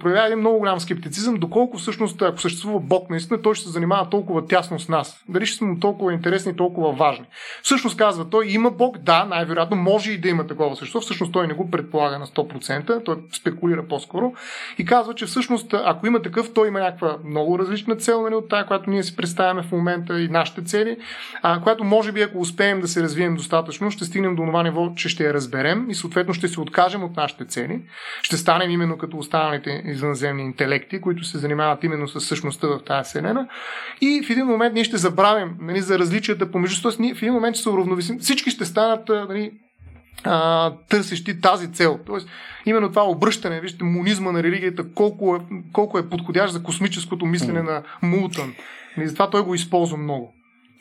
Speaker 3: проявява един много голям скептицизъм, доколко всъщност, ако съществува Бог, наистина той ще се занимава толкова тясно с нас. Дали ще сме толкова интересни и толкова важни. Всъщност казва, той има Бог, да, най-вероятно може и да има такова същество. Всъщност той не го предполага на 100%, той спекулира по-скоро и казва, че всъщност ако има такъв, той има някаква много различна цел нали, от тази, която ние си представяме в момента и нашите цели, а, която може би ако успеем да се развием достатъчно, ще стигнем до това ниво, че ще я разберем и съответно ще се откажем от нашите цели. Ще станем именно като останалите извънземни интелекти, които се занимават именно с същността в тази вселена. И в един момент ние ще забравим нали, за различията помежду. Тоест, ние в един момент ще се уравновесим. Всички ще станат нали, а, търсещи тази цел. Тоест, именно това обръщане, вижте, монизма на религията, колко е, колко е подходящ за космическото мислене mm. на Мултън. И затова той го използва много.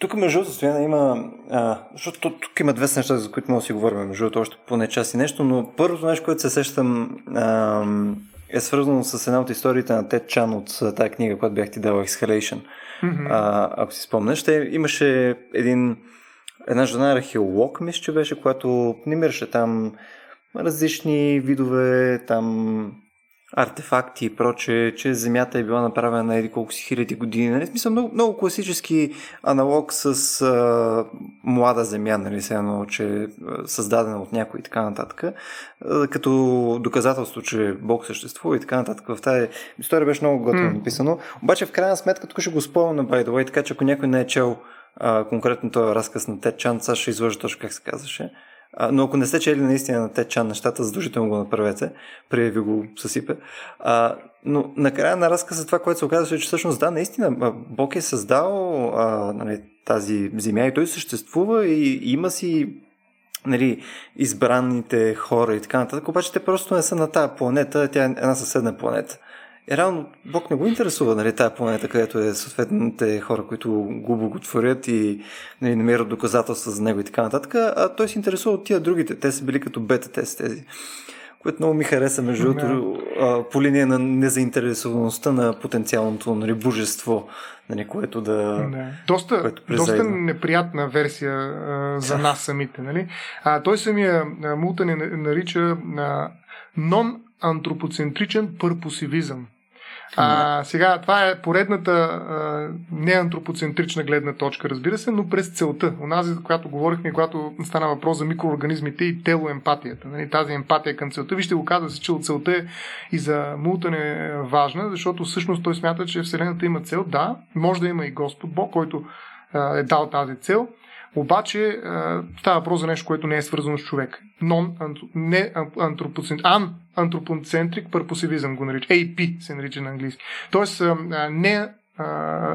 Speaker 1: Тук, между другото, има. А, защото тук има две неща, за които мога да си говорим, между другото, още поне час и нещо, но първото нещо, което се сещам, а, е свързано с една от историите на Тед Чан от тази книга, която бях ти дал, Exhalation. Mm-hmm. А, ако си спомняш, те имаше един една жена археолог, мисля, че беше, която намираше там различни видове там артефакти и проче, че Земята е била направена на еди колко си хиляди години. Нали? Смисъл, много, много класически аналог с а, млада Земя, нали, се едно, че е създадена от някой и така нататък. А, като доказателство, че Бог съществува и така нататък. В тази история беше много готово mm. написано. Обаче в крайна сметка, тук ще го спомням на by the way, така че ако някой не е чел а, конкретно този разказ на Тед Чан, сега ще изложа точно как се казваше. Но ако не сте чели наистина на Тед Чан нещата, задължително го направете, преди ви го съсипе. А, но накрая на разказа това, което се оказва, че всъщност да, наистина Бог е създал а, нали, тази земя и той съществува и има си нали, избраните хора и така нататък, обаче те просто не са на тази планета, тя е една съседна планета. И реално Бог не го интересува, нали, тая планета, където е съответните хора, които го благотворят и нали, намират доказателства за него и така нататък, а той се интересува от тия другите. Те са били като бета-тест тези. Което много ми хареса, между другото, yeah. по линия на незаинтересоваността на потенциалното нали, божество, нали, което да.
Speaker 3: Yeah. Доста, което доста неприятна версия а, за нас самите. Нали? А, той самия Мулта нарича а, non-антропоцентричен пърпосивизъм. А, сега, това е поредната а, неантропоцентрична гледна точка, разбира се, но през целта. Онази, за която говорихме, когато стана въпрос за микроорганизмите и телоемпатията. Нали, тази емпатия към целта. Вижте го каза се, че от целта е и за Мултън е важна, защото всъщност той смята, че Вселената има цел. Да, може да има и Господ Бог, който а, е дал тази цел, обаче става въпрос за нещо, което не е свързано с човек. Non, не антропоцентрик, ан антропоцентрик пърпосивизъм го нарича. AP се нарича на английски. Тоест не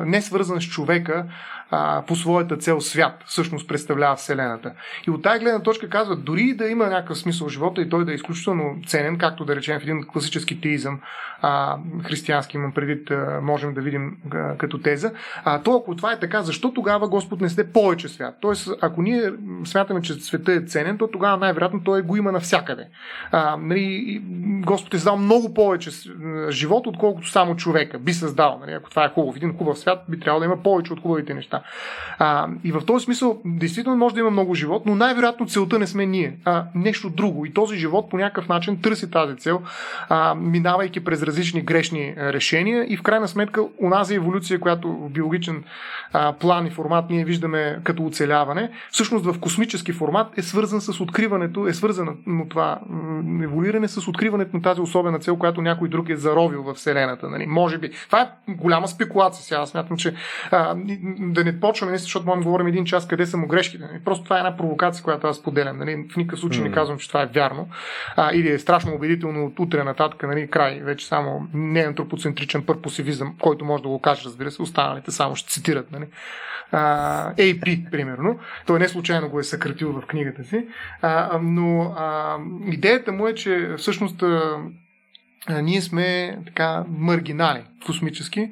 Speaker 3: не свързан с човека а, по своята цел свят, всъщност представлява Вселената. И от тази гледна точка казват, дори да има някакъв смисъл в живота и той да е изключително ценен, както да речем в един класически теизъм, а, християнски имам предвид, а, можем да видим а, като теза, а, то ако това е така, защо тогава Господ не сте повече свят? Тоест, ако ние смятаме, че света е ценен, то тогава най-вероятно той го има навсякъде. А, нали, Господ е създал много повече живот, отколкото само човека би създал. Нали, ако това е хубаво. Един хубав свят би трябвало да има повече от хубавите неща. А, и в този смисъл, действително може да има много живот, но най-вероятно целта не сме ние, а нещо друго. И този живот по някакъв начин търси тази цел, а, минавайки през различни грешни решения и в крайна сметка унази еволюция, която в биологичен а, план и формат ние виждаме като оцеляване, всъщност в космически формат е свързан с откриването, е свързано това еволюиране с откриването на тази особена цел, която някой друг е заровил в Вселената. Нали? Може би. Това е голяма спекулация. Сега смятам, че а, да не почваме, нали, защото можем да говорим един час къде са му грешките. Нали? Просто това е една провокация, която аз поделям. Нали? В никакъв случай mm. не казвам, че това е вярно. А, или е страшно убедително от утре нататък, нали? край, вече само не антропоцентричен пърпосивизъм, който може да го каже, разбира се, останалите само ще цитират. Нали? А, AP, примерно. Той не случайно го е съкратил в книгата си. А, но а, идеята му е, че всъщност ние сме така маргинали космически,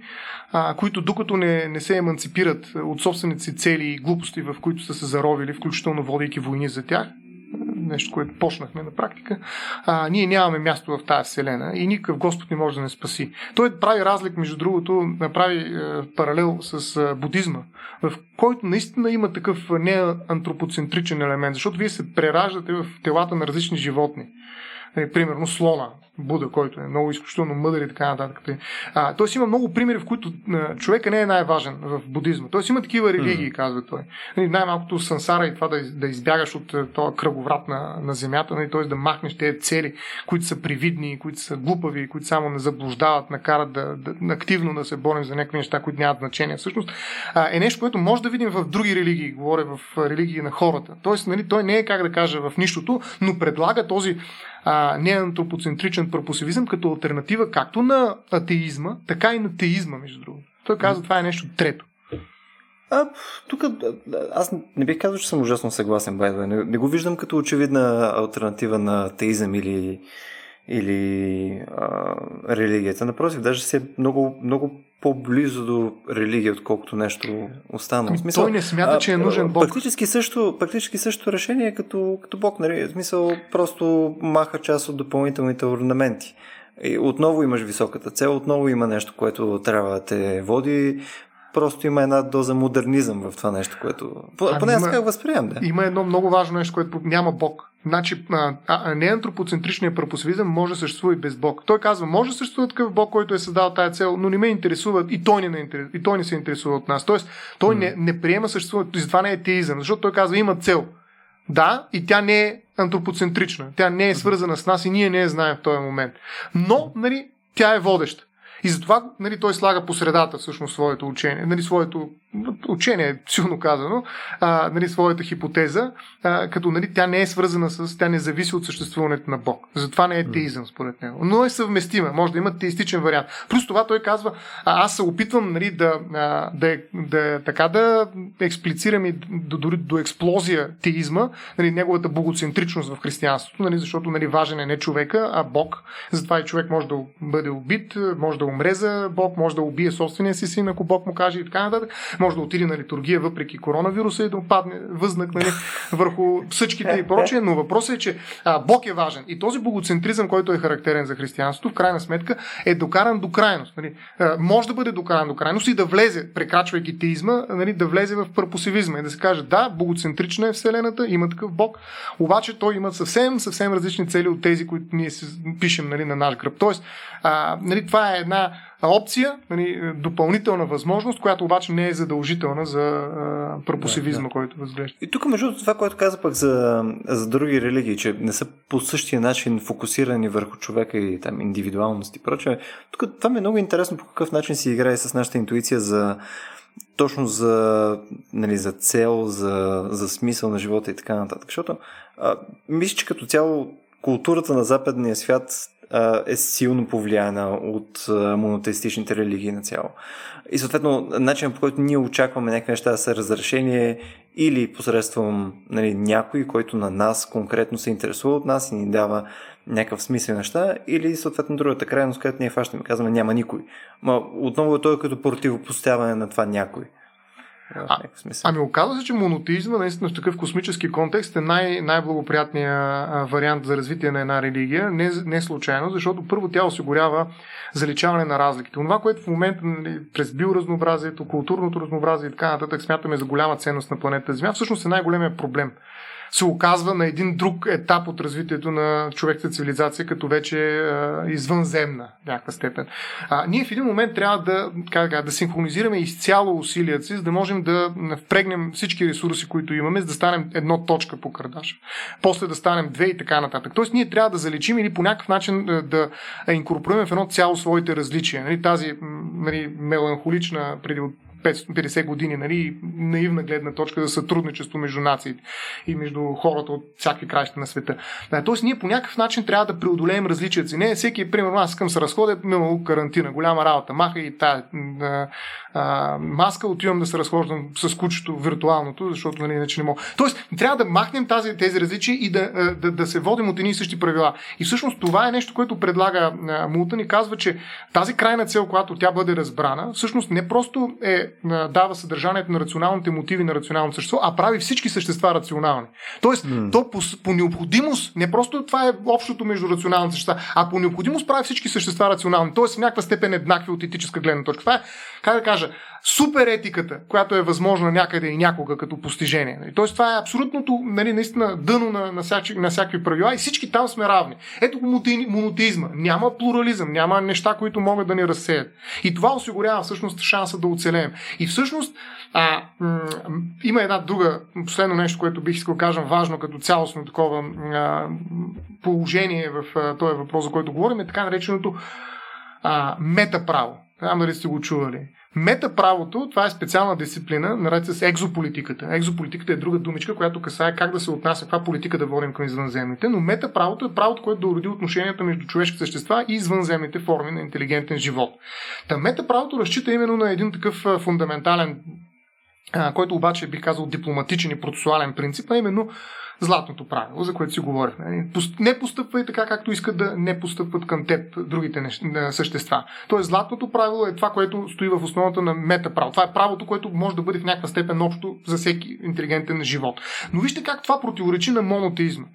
Speaker 3: а, които докато не, не се еманципират от собствените си цели и глупости, в които са се заровили, включително водейки войни за тях, нещо, което почнахме на практика, а, ние нямаме място в тази вселена и никакъв Господ не може да не спаси. Той прави разлик, между другото, направи е, паралел с е, будизма, в който наистина има такъв неантропоцентричен елемент, защото вие се прераждате в телата на различни животни. Е, примерно слона, Буда, който е много изключително мъдър и така нататък. А, тоест има много примери, в които а, човека не е най-важен в будизма. Тоест има такива религии, mm. казва той. Нали, най-малкото сансара и това да, да избягаш от този кръговрат на, на земята, нали, т.е. да махнеш тези цели, които са привидни, които са глупави, които само не заблуждават, накарат да, да, активно да се борим за някакви неща, които нямат значение. Всъщност а, е нещо, което може да видим в други религии, говоря в религии на хората. Тоест, нали, той не е, как да кажа, в нищото, но предлага този а, неантропоцентричен пропосивизъм като альтернатива както на атеизма, така и на теизма, между другото. Той казва, това е нещо трето.
Speaker 1: А, тук аз не бих казал, че съм ужасно съгласен, Байдове. Не, не го виждам като очевидна альтернатива на теизъм или или а, религията. Напротив, даже си е много, много по-близо до религия, отколкото нещо останало.
Speaker 3: Ами, смисъл, той не смята, че е нужен Бог.
Speaker 1: Практически също, практически също решение като, като Бог. Нали? В смисъл, просто маха част от допълнителните орнаменти. И отново имаш високата цел, отново има нещо, което трябва да те води просто има една доза модернизъм в това нещо, което... Поне аз как възприемам, да.
Speaker 3: Има едно много важно нещо, което няма Бог. Значи, а, а, не антропоцентричният пропосивизъм може да съществува и без Бог. Той казва, може да съществува такъв Бог, който е създал тази цел, но не ме интересува и той не, интерес, и той не се интересува от нас. Тоест, той mm. не, не приема съществуването. Затова не е теизъм, защото той казва, има цел. Да, и тя не е антропоцентрична. Тя не е свързана с нас и ние не я знаем в този момент. Но, нали, тя е водеща. И затова нали, той слага по средата всъщност своето учение, нали, своето учение, силно казано, а, нали, своята хипотеза, а, като нали, тя не е свързана с, тя не зависи от съществуването на Бог. Затова не е теизъм според него. Но е съвместима, може да има теистичен вариант. Плюс това той казва, а, аз се опитвам нали, да, а, да, да, така да експлицирам и до, дори до експлозия теизма, нали, неговата богоцентричност в християнството, нали, защото нали, важен е не човека, а Бог. Затова и човек може да бъде убит, може да умре за Бог, може да убие собствения си син, ако Бог му каже и така нататък може да отиде на литургия въпреки коронавируса и да падне възнак нали, върху съчките и прочее, но въпросът е, че а, Бог е важен. И този богоцентризъм, който е характерен за християнството, в крайна сметка е докаран до крайност. Нали. А, може да бъде докаран до крайност и да влезе, прекрачвайки теизма, нали, да влезе в пърпосивизма и да се каже, да, богоцентрична е Вселената, има такъв Бог, обаче той има съвсем, съвсем различни цели от тези, които ние пишем нали, на наш гръб. Тоест, а, нали, това е една опция, нали, допълнителна възможност, която обаче не е задължителна за а, пропосивизма, да, да. който възглежда.
Speaker 1: И тук, между това, което каза пък за, за други религии, че не са по същия начин фокусирани върху човека и там индивидуалност и прочее, тук това ми е много интересно по какъв начин си играе с нашата интуиция за точно за, нали, за цел, за, за смисъл на живота и така нататък. Защото а, мисля, че като цяло културата на западния свят е силно повлияна от монотеистичните религии на цяло. И съответно, начинът по който ние очакваме някакви неща да са разрешение или посредством нали, някой, който на нас конкретно се интересува от нас и ни дава някакъв смисъл неща, или съответно другата крайност, където ние фащаме, казваме няма никой. Ма отново е той като противопоставяне на това някой.
Speaker 3: А, ами оказва се, че монотеизма наистина в такъв космически контекст е най- най-благоприятният вариант за развитие на една религия. Не, не случайно, защото първо тя осигурява заличаване на разликите. Това, което в момента нали, през биоразнообразието, културното разнообразие и така нататък смятаме за голяма ценност на планета Земя, всъщност е най-големия проблем се оказва на един друг етап от развитието на човешката цивилизация, като вече извънземна в някаква степен. А, ние в един момент трябва да, как, да синхронизираме изцяло усилията си, за да можем да впрегнем всички ресурси, които имаме, за да станем едно точка по кърдаш. После да станем две и така нататък. Тоест ние трябва да заличим или по някакъв начин да инкорпорираме в едно цяло своите различия. Нали, тази нали, меланхолична преди 50 години, нали, наивна гледна точка за сътрудничество между нациите и между хората от всякакви краища на света. Тоест, ние по някакъв начин трябва да преодолеем различията си. Не всеки, примерно, аз искам се разходя, имало карантина, голяма работа, маха и тая а, маска, отивам да се разхождам с кучето виртуалното, защото нали, иначе не мога. Тоест, трябва да махнем тази, тези различия и да, да, да се водим от едни и същи правила. И всъщност това е нещо, което предлага Мултън и казва, че тази крайна цел, когато тя бъде разбрана, всъщност не просто е, дава съдържанието на рационалните мотиви на рационалното същество, а прави всички същества рационални. Тоест, mm. то по, по необходимост, не просто това е общото между рационалните същества, а по необходимост прави всички същества рационални. Тоест, в някаква степен еднакви от етическа гледна точка. Това е, как да кажа, супер етиката, която е възможна някъде и някога като постижение. Нали? Тоест, това е абсолютното, нали, наистина, дъно на, на, всяки, на всякакви правила и всички там сме равни. Ето го монотеизма. Няма плурализъм, няма неща, които могат да ни разсеят. И това осигурява всъщност шанса да оцелеем. И всъщност, а, м- има една друга, последно нещо, което бих искал да кажа важно като цялостно такова а, положение в този въпрос, за който говорим, е така нареченото а, метаправо. Знам дали сте го чували. Метаправото, това е специална дисциплина, наред с екзополитиката. Екзополитиката е друга думичка, която касае как да се отнася, каква политика да водим към извънземните, но метаправото е правото, което да уреди отношенията между човешки същества и извънземните форми на интелигентен живот. Та метаправото разчита именно на един такъв фундаментален който обаче бих казал дипломатичен и процесуален принцип, а именно златното правило, за което си говорихме. Не постъпвай така, както искат да не постъпват към теб другите неща, същества. Тоест, златното правило е това, което стои в основата на метаправо. Това е правото, което може да бъде в някаква степен общо за всеки интелигентен живот. Но вижте как това противоречи на монотеизма.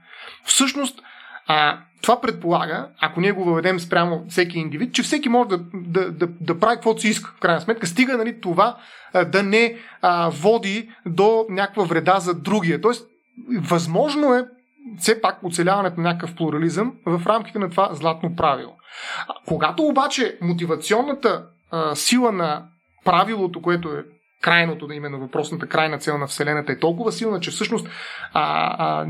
Speaker 3: Всъщност, а, това предполага, ако ние го въведем спрямо всеки индивид, че всеки може да, да, да, да прави каквото си иска. В крайна сметка, стига нали, това да не а, води до някаква вреда за другия. Тоест, възможно е все пак оцеляването на някакъв плурализъм в рамките на това златно правило. Когато обаче мотивационната а, сила на правилото, което е крайното, именно въпросната крайна цел на Вселената е толкова силна, че всъщност а, а,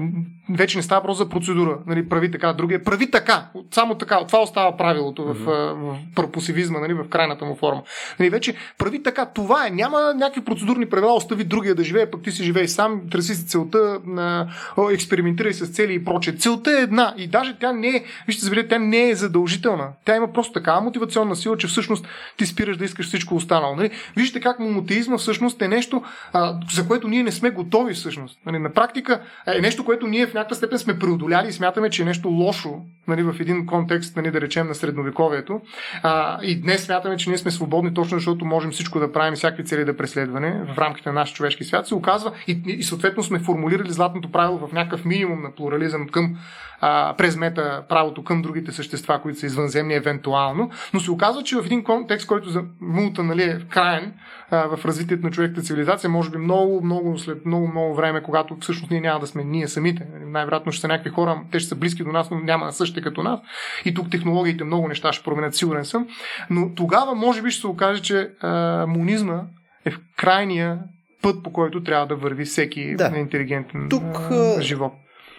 Speaker 3: вече не става просто за процедура. Нали, прави така, другия. Прави така. Само така. Това остава правилото в, mm-hmm. в, в пропосивизма, нали, в крайната му форма. Нали, вече прави така. Това е. Няма някакви процедурни правила. Остави другия да живее, пък ти си живей сам, търси си целта, на, експериментирай с цели и проче. Целта е една. И даже тя не е, вижте, забележете, тя не е задължителна. Тя има просто такава мотивационна сила, че всъщност ти спираш да искаш всичко останало. Нали? Вижте как монотеизма всъщност е нещо, а, за което ние не сме готови всъщност. Нали, на практика е нещо, което ние в някаква степен сме преодоляли и смятаме, че е нещо лошо нали, в един контекст, нали, да речем, на средновековието. А, и днес смятаме, че ние сме свободни точно защото можем всичко да правим, всякакви цели да преследване в рамките на нашия човешки свят. Се оказва и, и съответно сме формулирали златното правило в някакъв минимум на плурализъм към а, през мета правото към другите същества, които са извънземни евентуално, но се оказва, че в един контекст, който за мулта нали, е краен а, в развитието на човеката цивилизация, може би много, много след много, много време, когато всъщност ние няма да сме ние самите. Най-вероятно ще са някакви хора, те ще са близки до нас, но няма да същите като нас. И тук технологиите много неща ще променят, сигурен съм. Но тогава може би ще се окаже, че а, монизма е в крайния път, по който трябва да върви всеки да. интелигентен Тук, а, живот.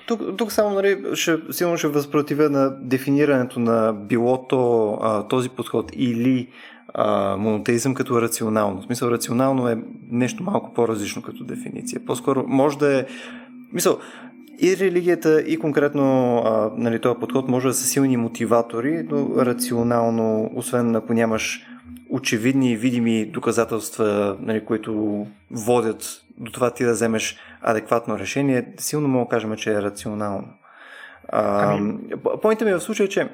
Speaker 1: Тук, тук само нали, ще, силно ще възпротивя на дефинирането на билото а, този подход или а, монотеизъм като рационално. В смисъл, рационално е нещо малко по-различно като дефиниция. По-скоро може да е... Мисъл, и религията, и конкретно а, нали, този подход може да са силни мотиватори, но рационално, освен ако нямаш очевидни и видими доказателства, нали, които водят до това ти да вземеш адекватно решение, силно мога да кажем, че е рационално. А, ами... Поинтът ми е в случая, че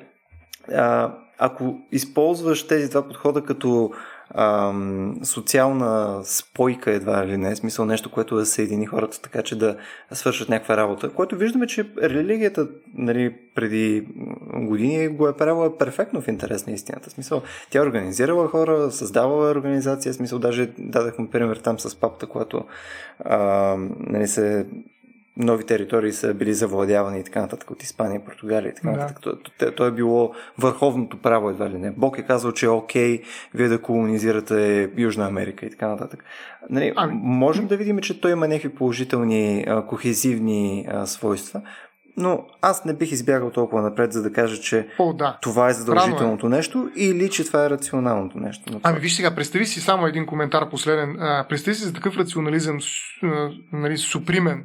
Speaker 1: ако използваш тези два подхода като ам, социална спойка едва ли не, смисъл нещо, което да съедини хората така, че да свършат някаква работа, което виждаме, че религията нали, преди години го е правила перфектно в интерес на истината. Смисъл, тя е организирала хора, създавала организация, смисъл, даже дадахме пример там с папата, която нали, се нови територии са били завладявани и така нататък от Испания, Португалия и така нататък. Да. То, то е било върховното право едва ли не. Бог е казал, че е окей вие да колонизирате Южна Америка и така нататък. Нали, ами... Можем да видим, че той има някакви положителни, а, кохезивни а, свойства, но аз не бих избягал толкова напред, за да кажа, че
Speaker 3: О, да.
Speaker 1: това е задължителното е. нещо или че това е рационалното нещо.
Speaker 3: Ами виж сега, представи си само един коментар последен. А, представи си за такъв рационализъм нали, супримен,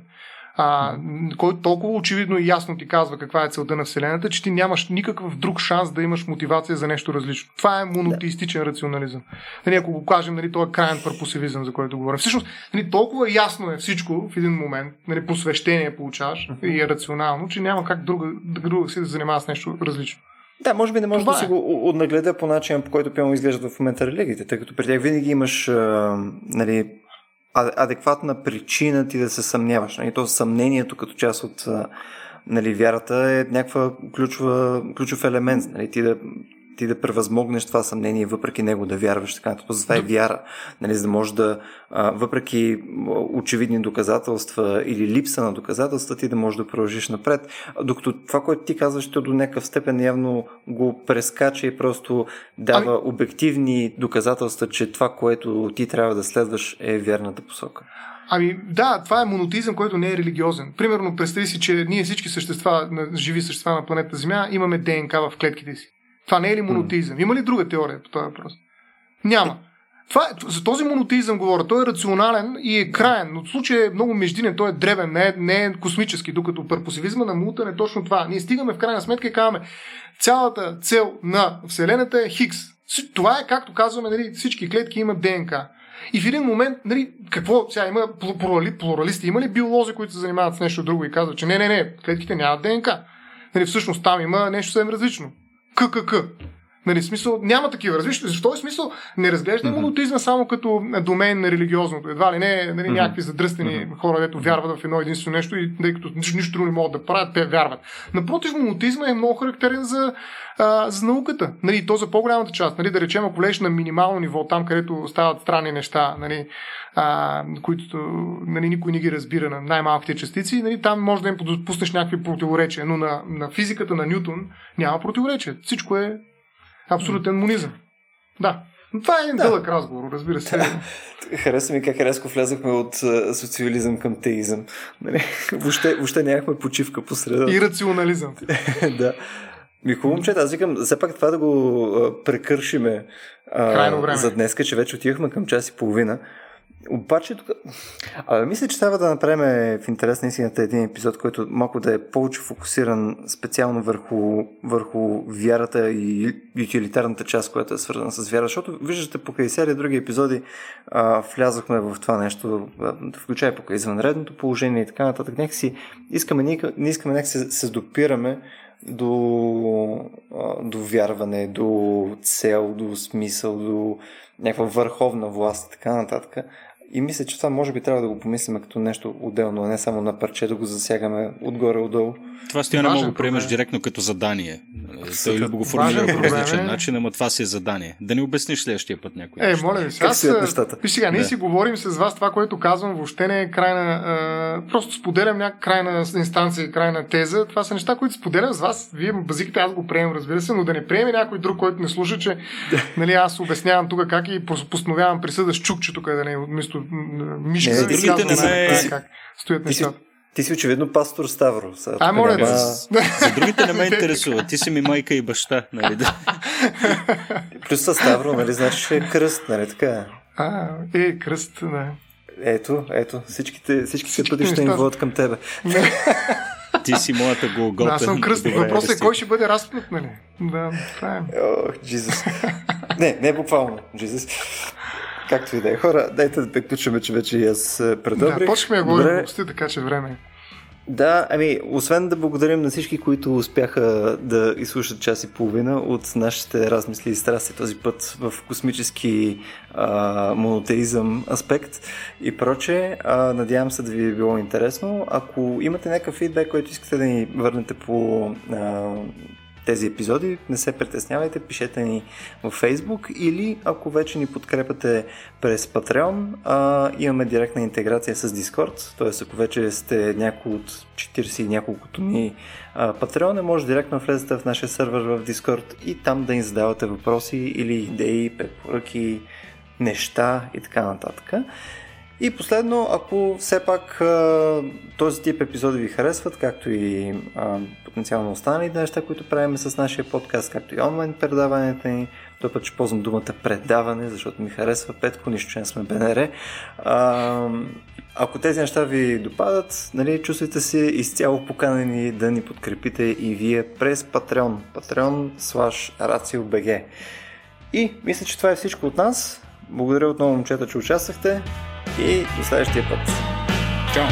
Speaker 3: а, който толкова очевидно и ясно ти казва каква е целта на Вселената, че ти нямаш никакъв друг шанс да имаш мотивация за нещо различно. Това е монотеистичен рационализъм. Нали, ако го кажем, нали, това е крайен парпосивизъм, за който говорим. Всъщност, нали, толкова ясно е всичко в един момент, нали, посвещение получаваш uh-huh. и е рационално, че няма как друга, друга си да занимава с нещо различно.
Speaker 1: Да, може би не може Това да е. си го отнагледа по начин, по който пълно изглеждат в момента религиите, тъй като при тях винаги имаш а, нали, адекватна причина ти да се съмняваш. Нали? То съмнението като част от нали, вярата е някаква ключова, ключов елемент. Нали? Ти да ти да превъзмогнеш това съмнение, въпреки него да вярваш така. Това това е вяра, нали, за да можеш да, въпреки очевидни доказателства или липса на доказателства, ти да можеш да продължиш напред. Докато това, което ти казваш, то до някакъв степен явно го прескача и просто дава ами... обективни доказателства, че това, което ти трябва да следваш е вярната посока.
Speaker 3: Ами да, това е монотеизъм, който не е религиозен. Примерно, представи си, че ние всички същества, живи същества на планета Земя, имаме ДНК в клетките си. Това не е ли монотеизъм? Има ли друга теория по този въпрос? Няма. Това, е, за този монотеизъм говоря. Той е рационален и е краен, но в случая е много междинен, той е дребен, не е, не е космически, докато перпосивизма на Мултън е точно това. Ние стигаме в крайна сметка и казваме, цялата цел на Вселената е Хикс. Това е, както казваме, нали, всички клетки имат ДНК. И в един момент, нали, какво сега има плуралисти, има ли биолози, които се занимават с нещо друго и казват, че не, не, не, клетките нямат ДНК. Нали, всъщност там има нещо съвсем различно. Cuckoo, cuckoo. Нали, смисъл, няма такива различни. Защо е смисъл? Не разглежда mm-hmm. монотизма само като домен на религиозното. Едва ли не нали, mm-hmm. някакви задръстени mm-hmm. хора, дето вярват в едно единствено нещо и тъй като нищо, друго не могат да правят, те вярват. Напротив, монотизма е много характерен за, а, за науката. Нали, то за по-голямата част. Нали, да речем, ако лежиш на минимално ниво, там където стават странни неща, нали, а, които нали, никой не ги разбира на най-малките частици, нали, там може да им допуснеш някакви противоречия, но на, на физиката на Нютон няма противоречия. Всичко е абсолютен монизъм. Да. Но това е един да. дълъг разговор, разбира се. Да.
Speaker 1: Хареса ми как резко влязахме от социализъм към теизъм. Нали? Въобще, въобще нямахме почивка по среда.
Speaker 3: И рационализъм.
Speaker 1: да. Ми хубаво, момчета, аз викам, все пак това да го прекършиме а, за днес, че вече отивахме към час и половина. Обаче тук... А, мисля, че трябва да направим в интерес на истината един епизод, който малко да е повече фокусиран специално върху, върху вярата и утилитарната част, която е свързана с вяра, защото виждате покрай серия други епизоди а, влязохме в това нещо, включая покрай извънредното положение и така нататък. Някакси искаме, не искаме някакси се допираме до, до вярване, до цел, до смисъл, до някаква върховна власт и така нататък. И мисля, че това може би трябва да го помислим като нещо отделно, а не само на парче да го засягаме отгоре-отдолу.
Speaker 2: Това стоя не мога да го приемеш директно като задание. Той ли го формулира по различен е... начин, ама това си е задание. Да ни обясниш следващия път някой.
Speaker 3: Е, моля ви, сега. Виж сега, ние да. си говорим с вас това, което казвам, въобще не е крайна. А, просто споделям някаква крайна инстанция, крайна теза. Това са неща, които споделям с вас. Вие базиките, аз го приемам, разбира се, но да не приеме някой друг, който не слуша, че нали, аз обяснявам тук как и постановявам присъда с чукче тук, да не вместо мишка. Не,
Speaker 2: другите не ме...
Speaker 3: Как стоят нещата.
Speaker 1: Ти си очевидно пастор Ставро.
Speaker 3: а, моля да.
Speaker 2: За другите не ме интересува. Ти си ми майка и баща, нали?
Speaker 1: Плюс са Ставро, нали? Значи е кръст, нали така?
Speaker 3: А, е, кръст, да.
Speaker 1: Ето, ето, всичките, всички пътища им водят към тебе.
Speaker 2: Ти си моята голгота.
Speaker 3: аз съм кръст. Въпросът е кой ще бъде разпнат, нали? Да, това е.
Speaker 1: О, Джизус. не, не буквално, Джизус. Както и да е. Хора, дайте да приключваме, че вече и аз предобрих.
Speaker 3: Да, почваме да говорим глупости, така че време.
Speaker 1: Да, ами, освен да благодарим на всички, които успяха да изслушат час и половина от нашите размисли и страсти този път в космически а, монотеизъм аспект и проче, а, надявам се да ви е било интересно. Ако имате някакъв фидбек, който искате да ни върнете по а, тези епизоди, не се притеснявайте, пишете ни в Facebook или ако вече ни подкрепате през Patreon, а, имаме директна интеграция с Discord, т.е. ако вече сте някой от 40 и няколкото ни а, Patreon, може директно влезете в нашия сервер в Discord и там да ни задавате въпроси или идеи, препоръки, неща и така нататък. И последно, ако все пак този тип епизоди ви харесват, както и потенциално останалите неща, които правим с нашия подкаст, както и онлайн предаванията ни, той път ще ползвам думата предаване, защото ми харесва Петко, нищо, че не сме БНР. А, ако тези неща ви допадат, нали, чувствайте се изцяло поканени да ни подкрепите и вие през Patreon. Patreon slash RACIO.BG И мисля, че това е всичко от нас. Благодаря отново, момчета, че участвахте и до следващия път.
Speaker 2: Чао!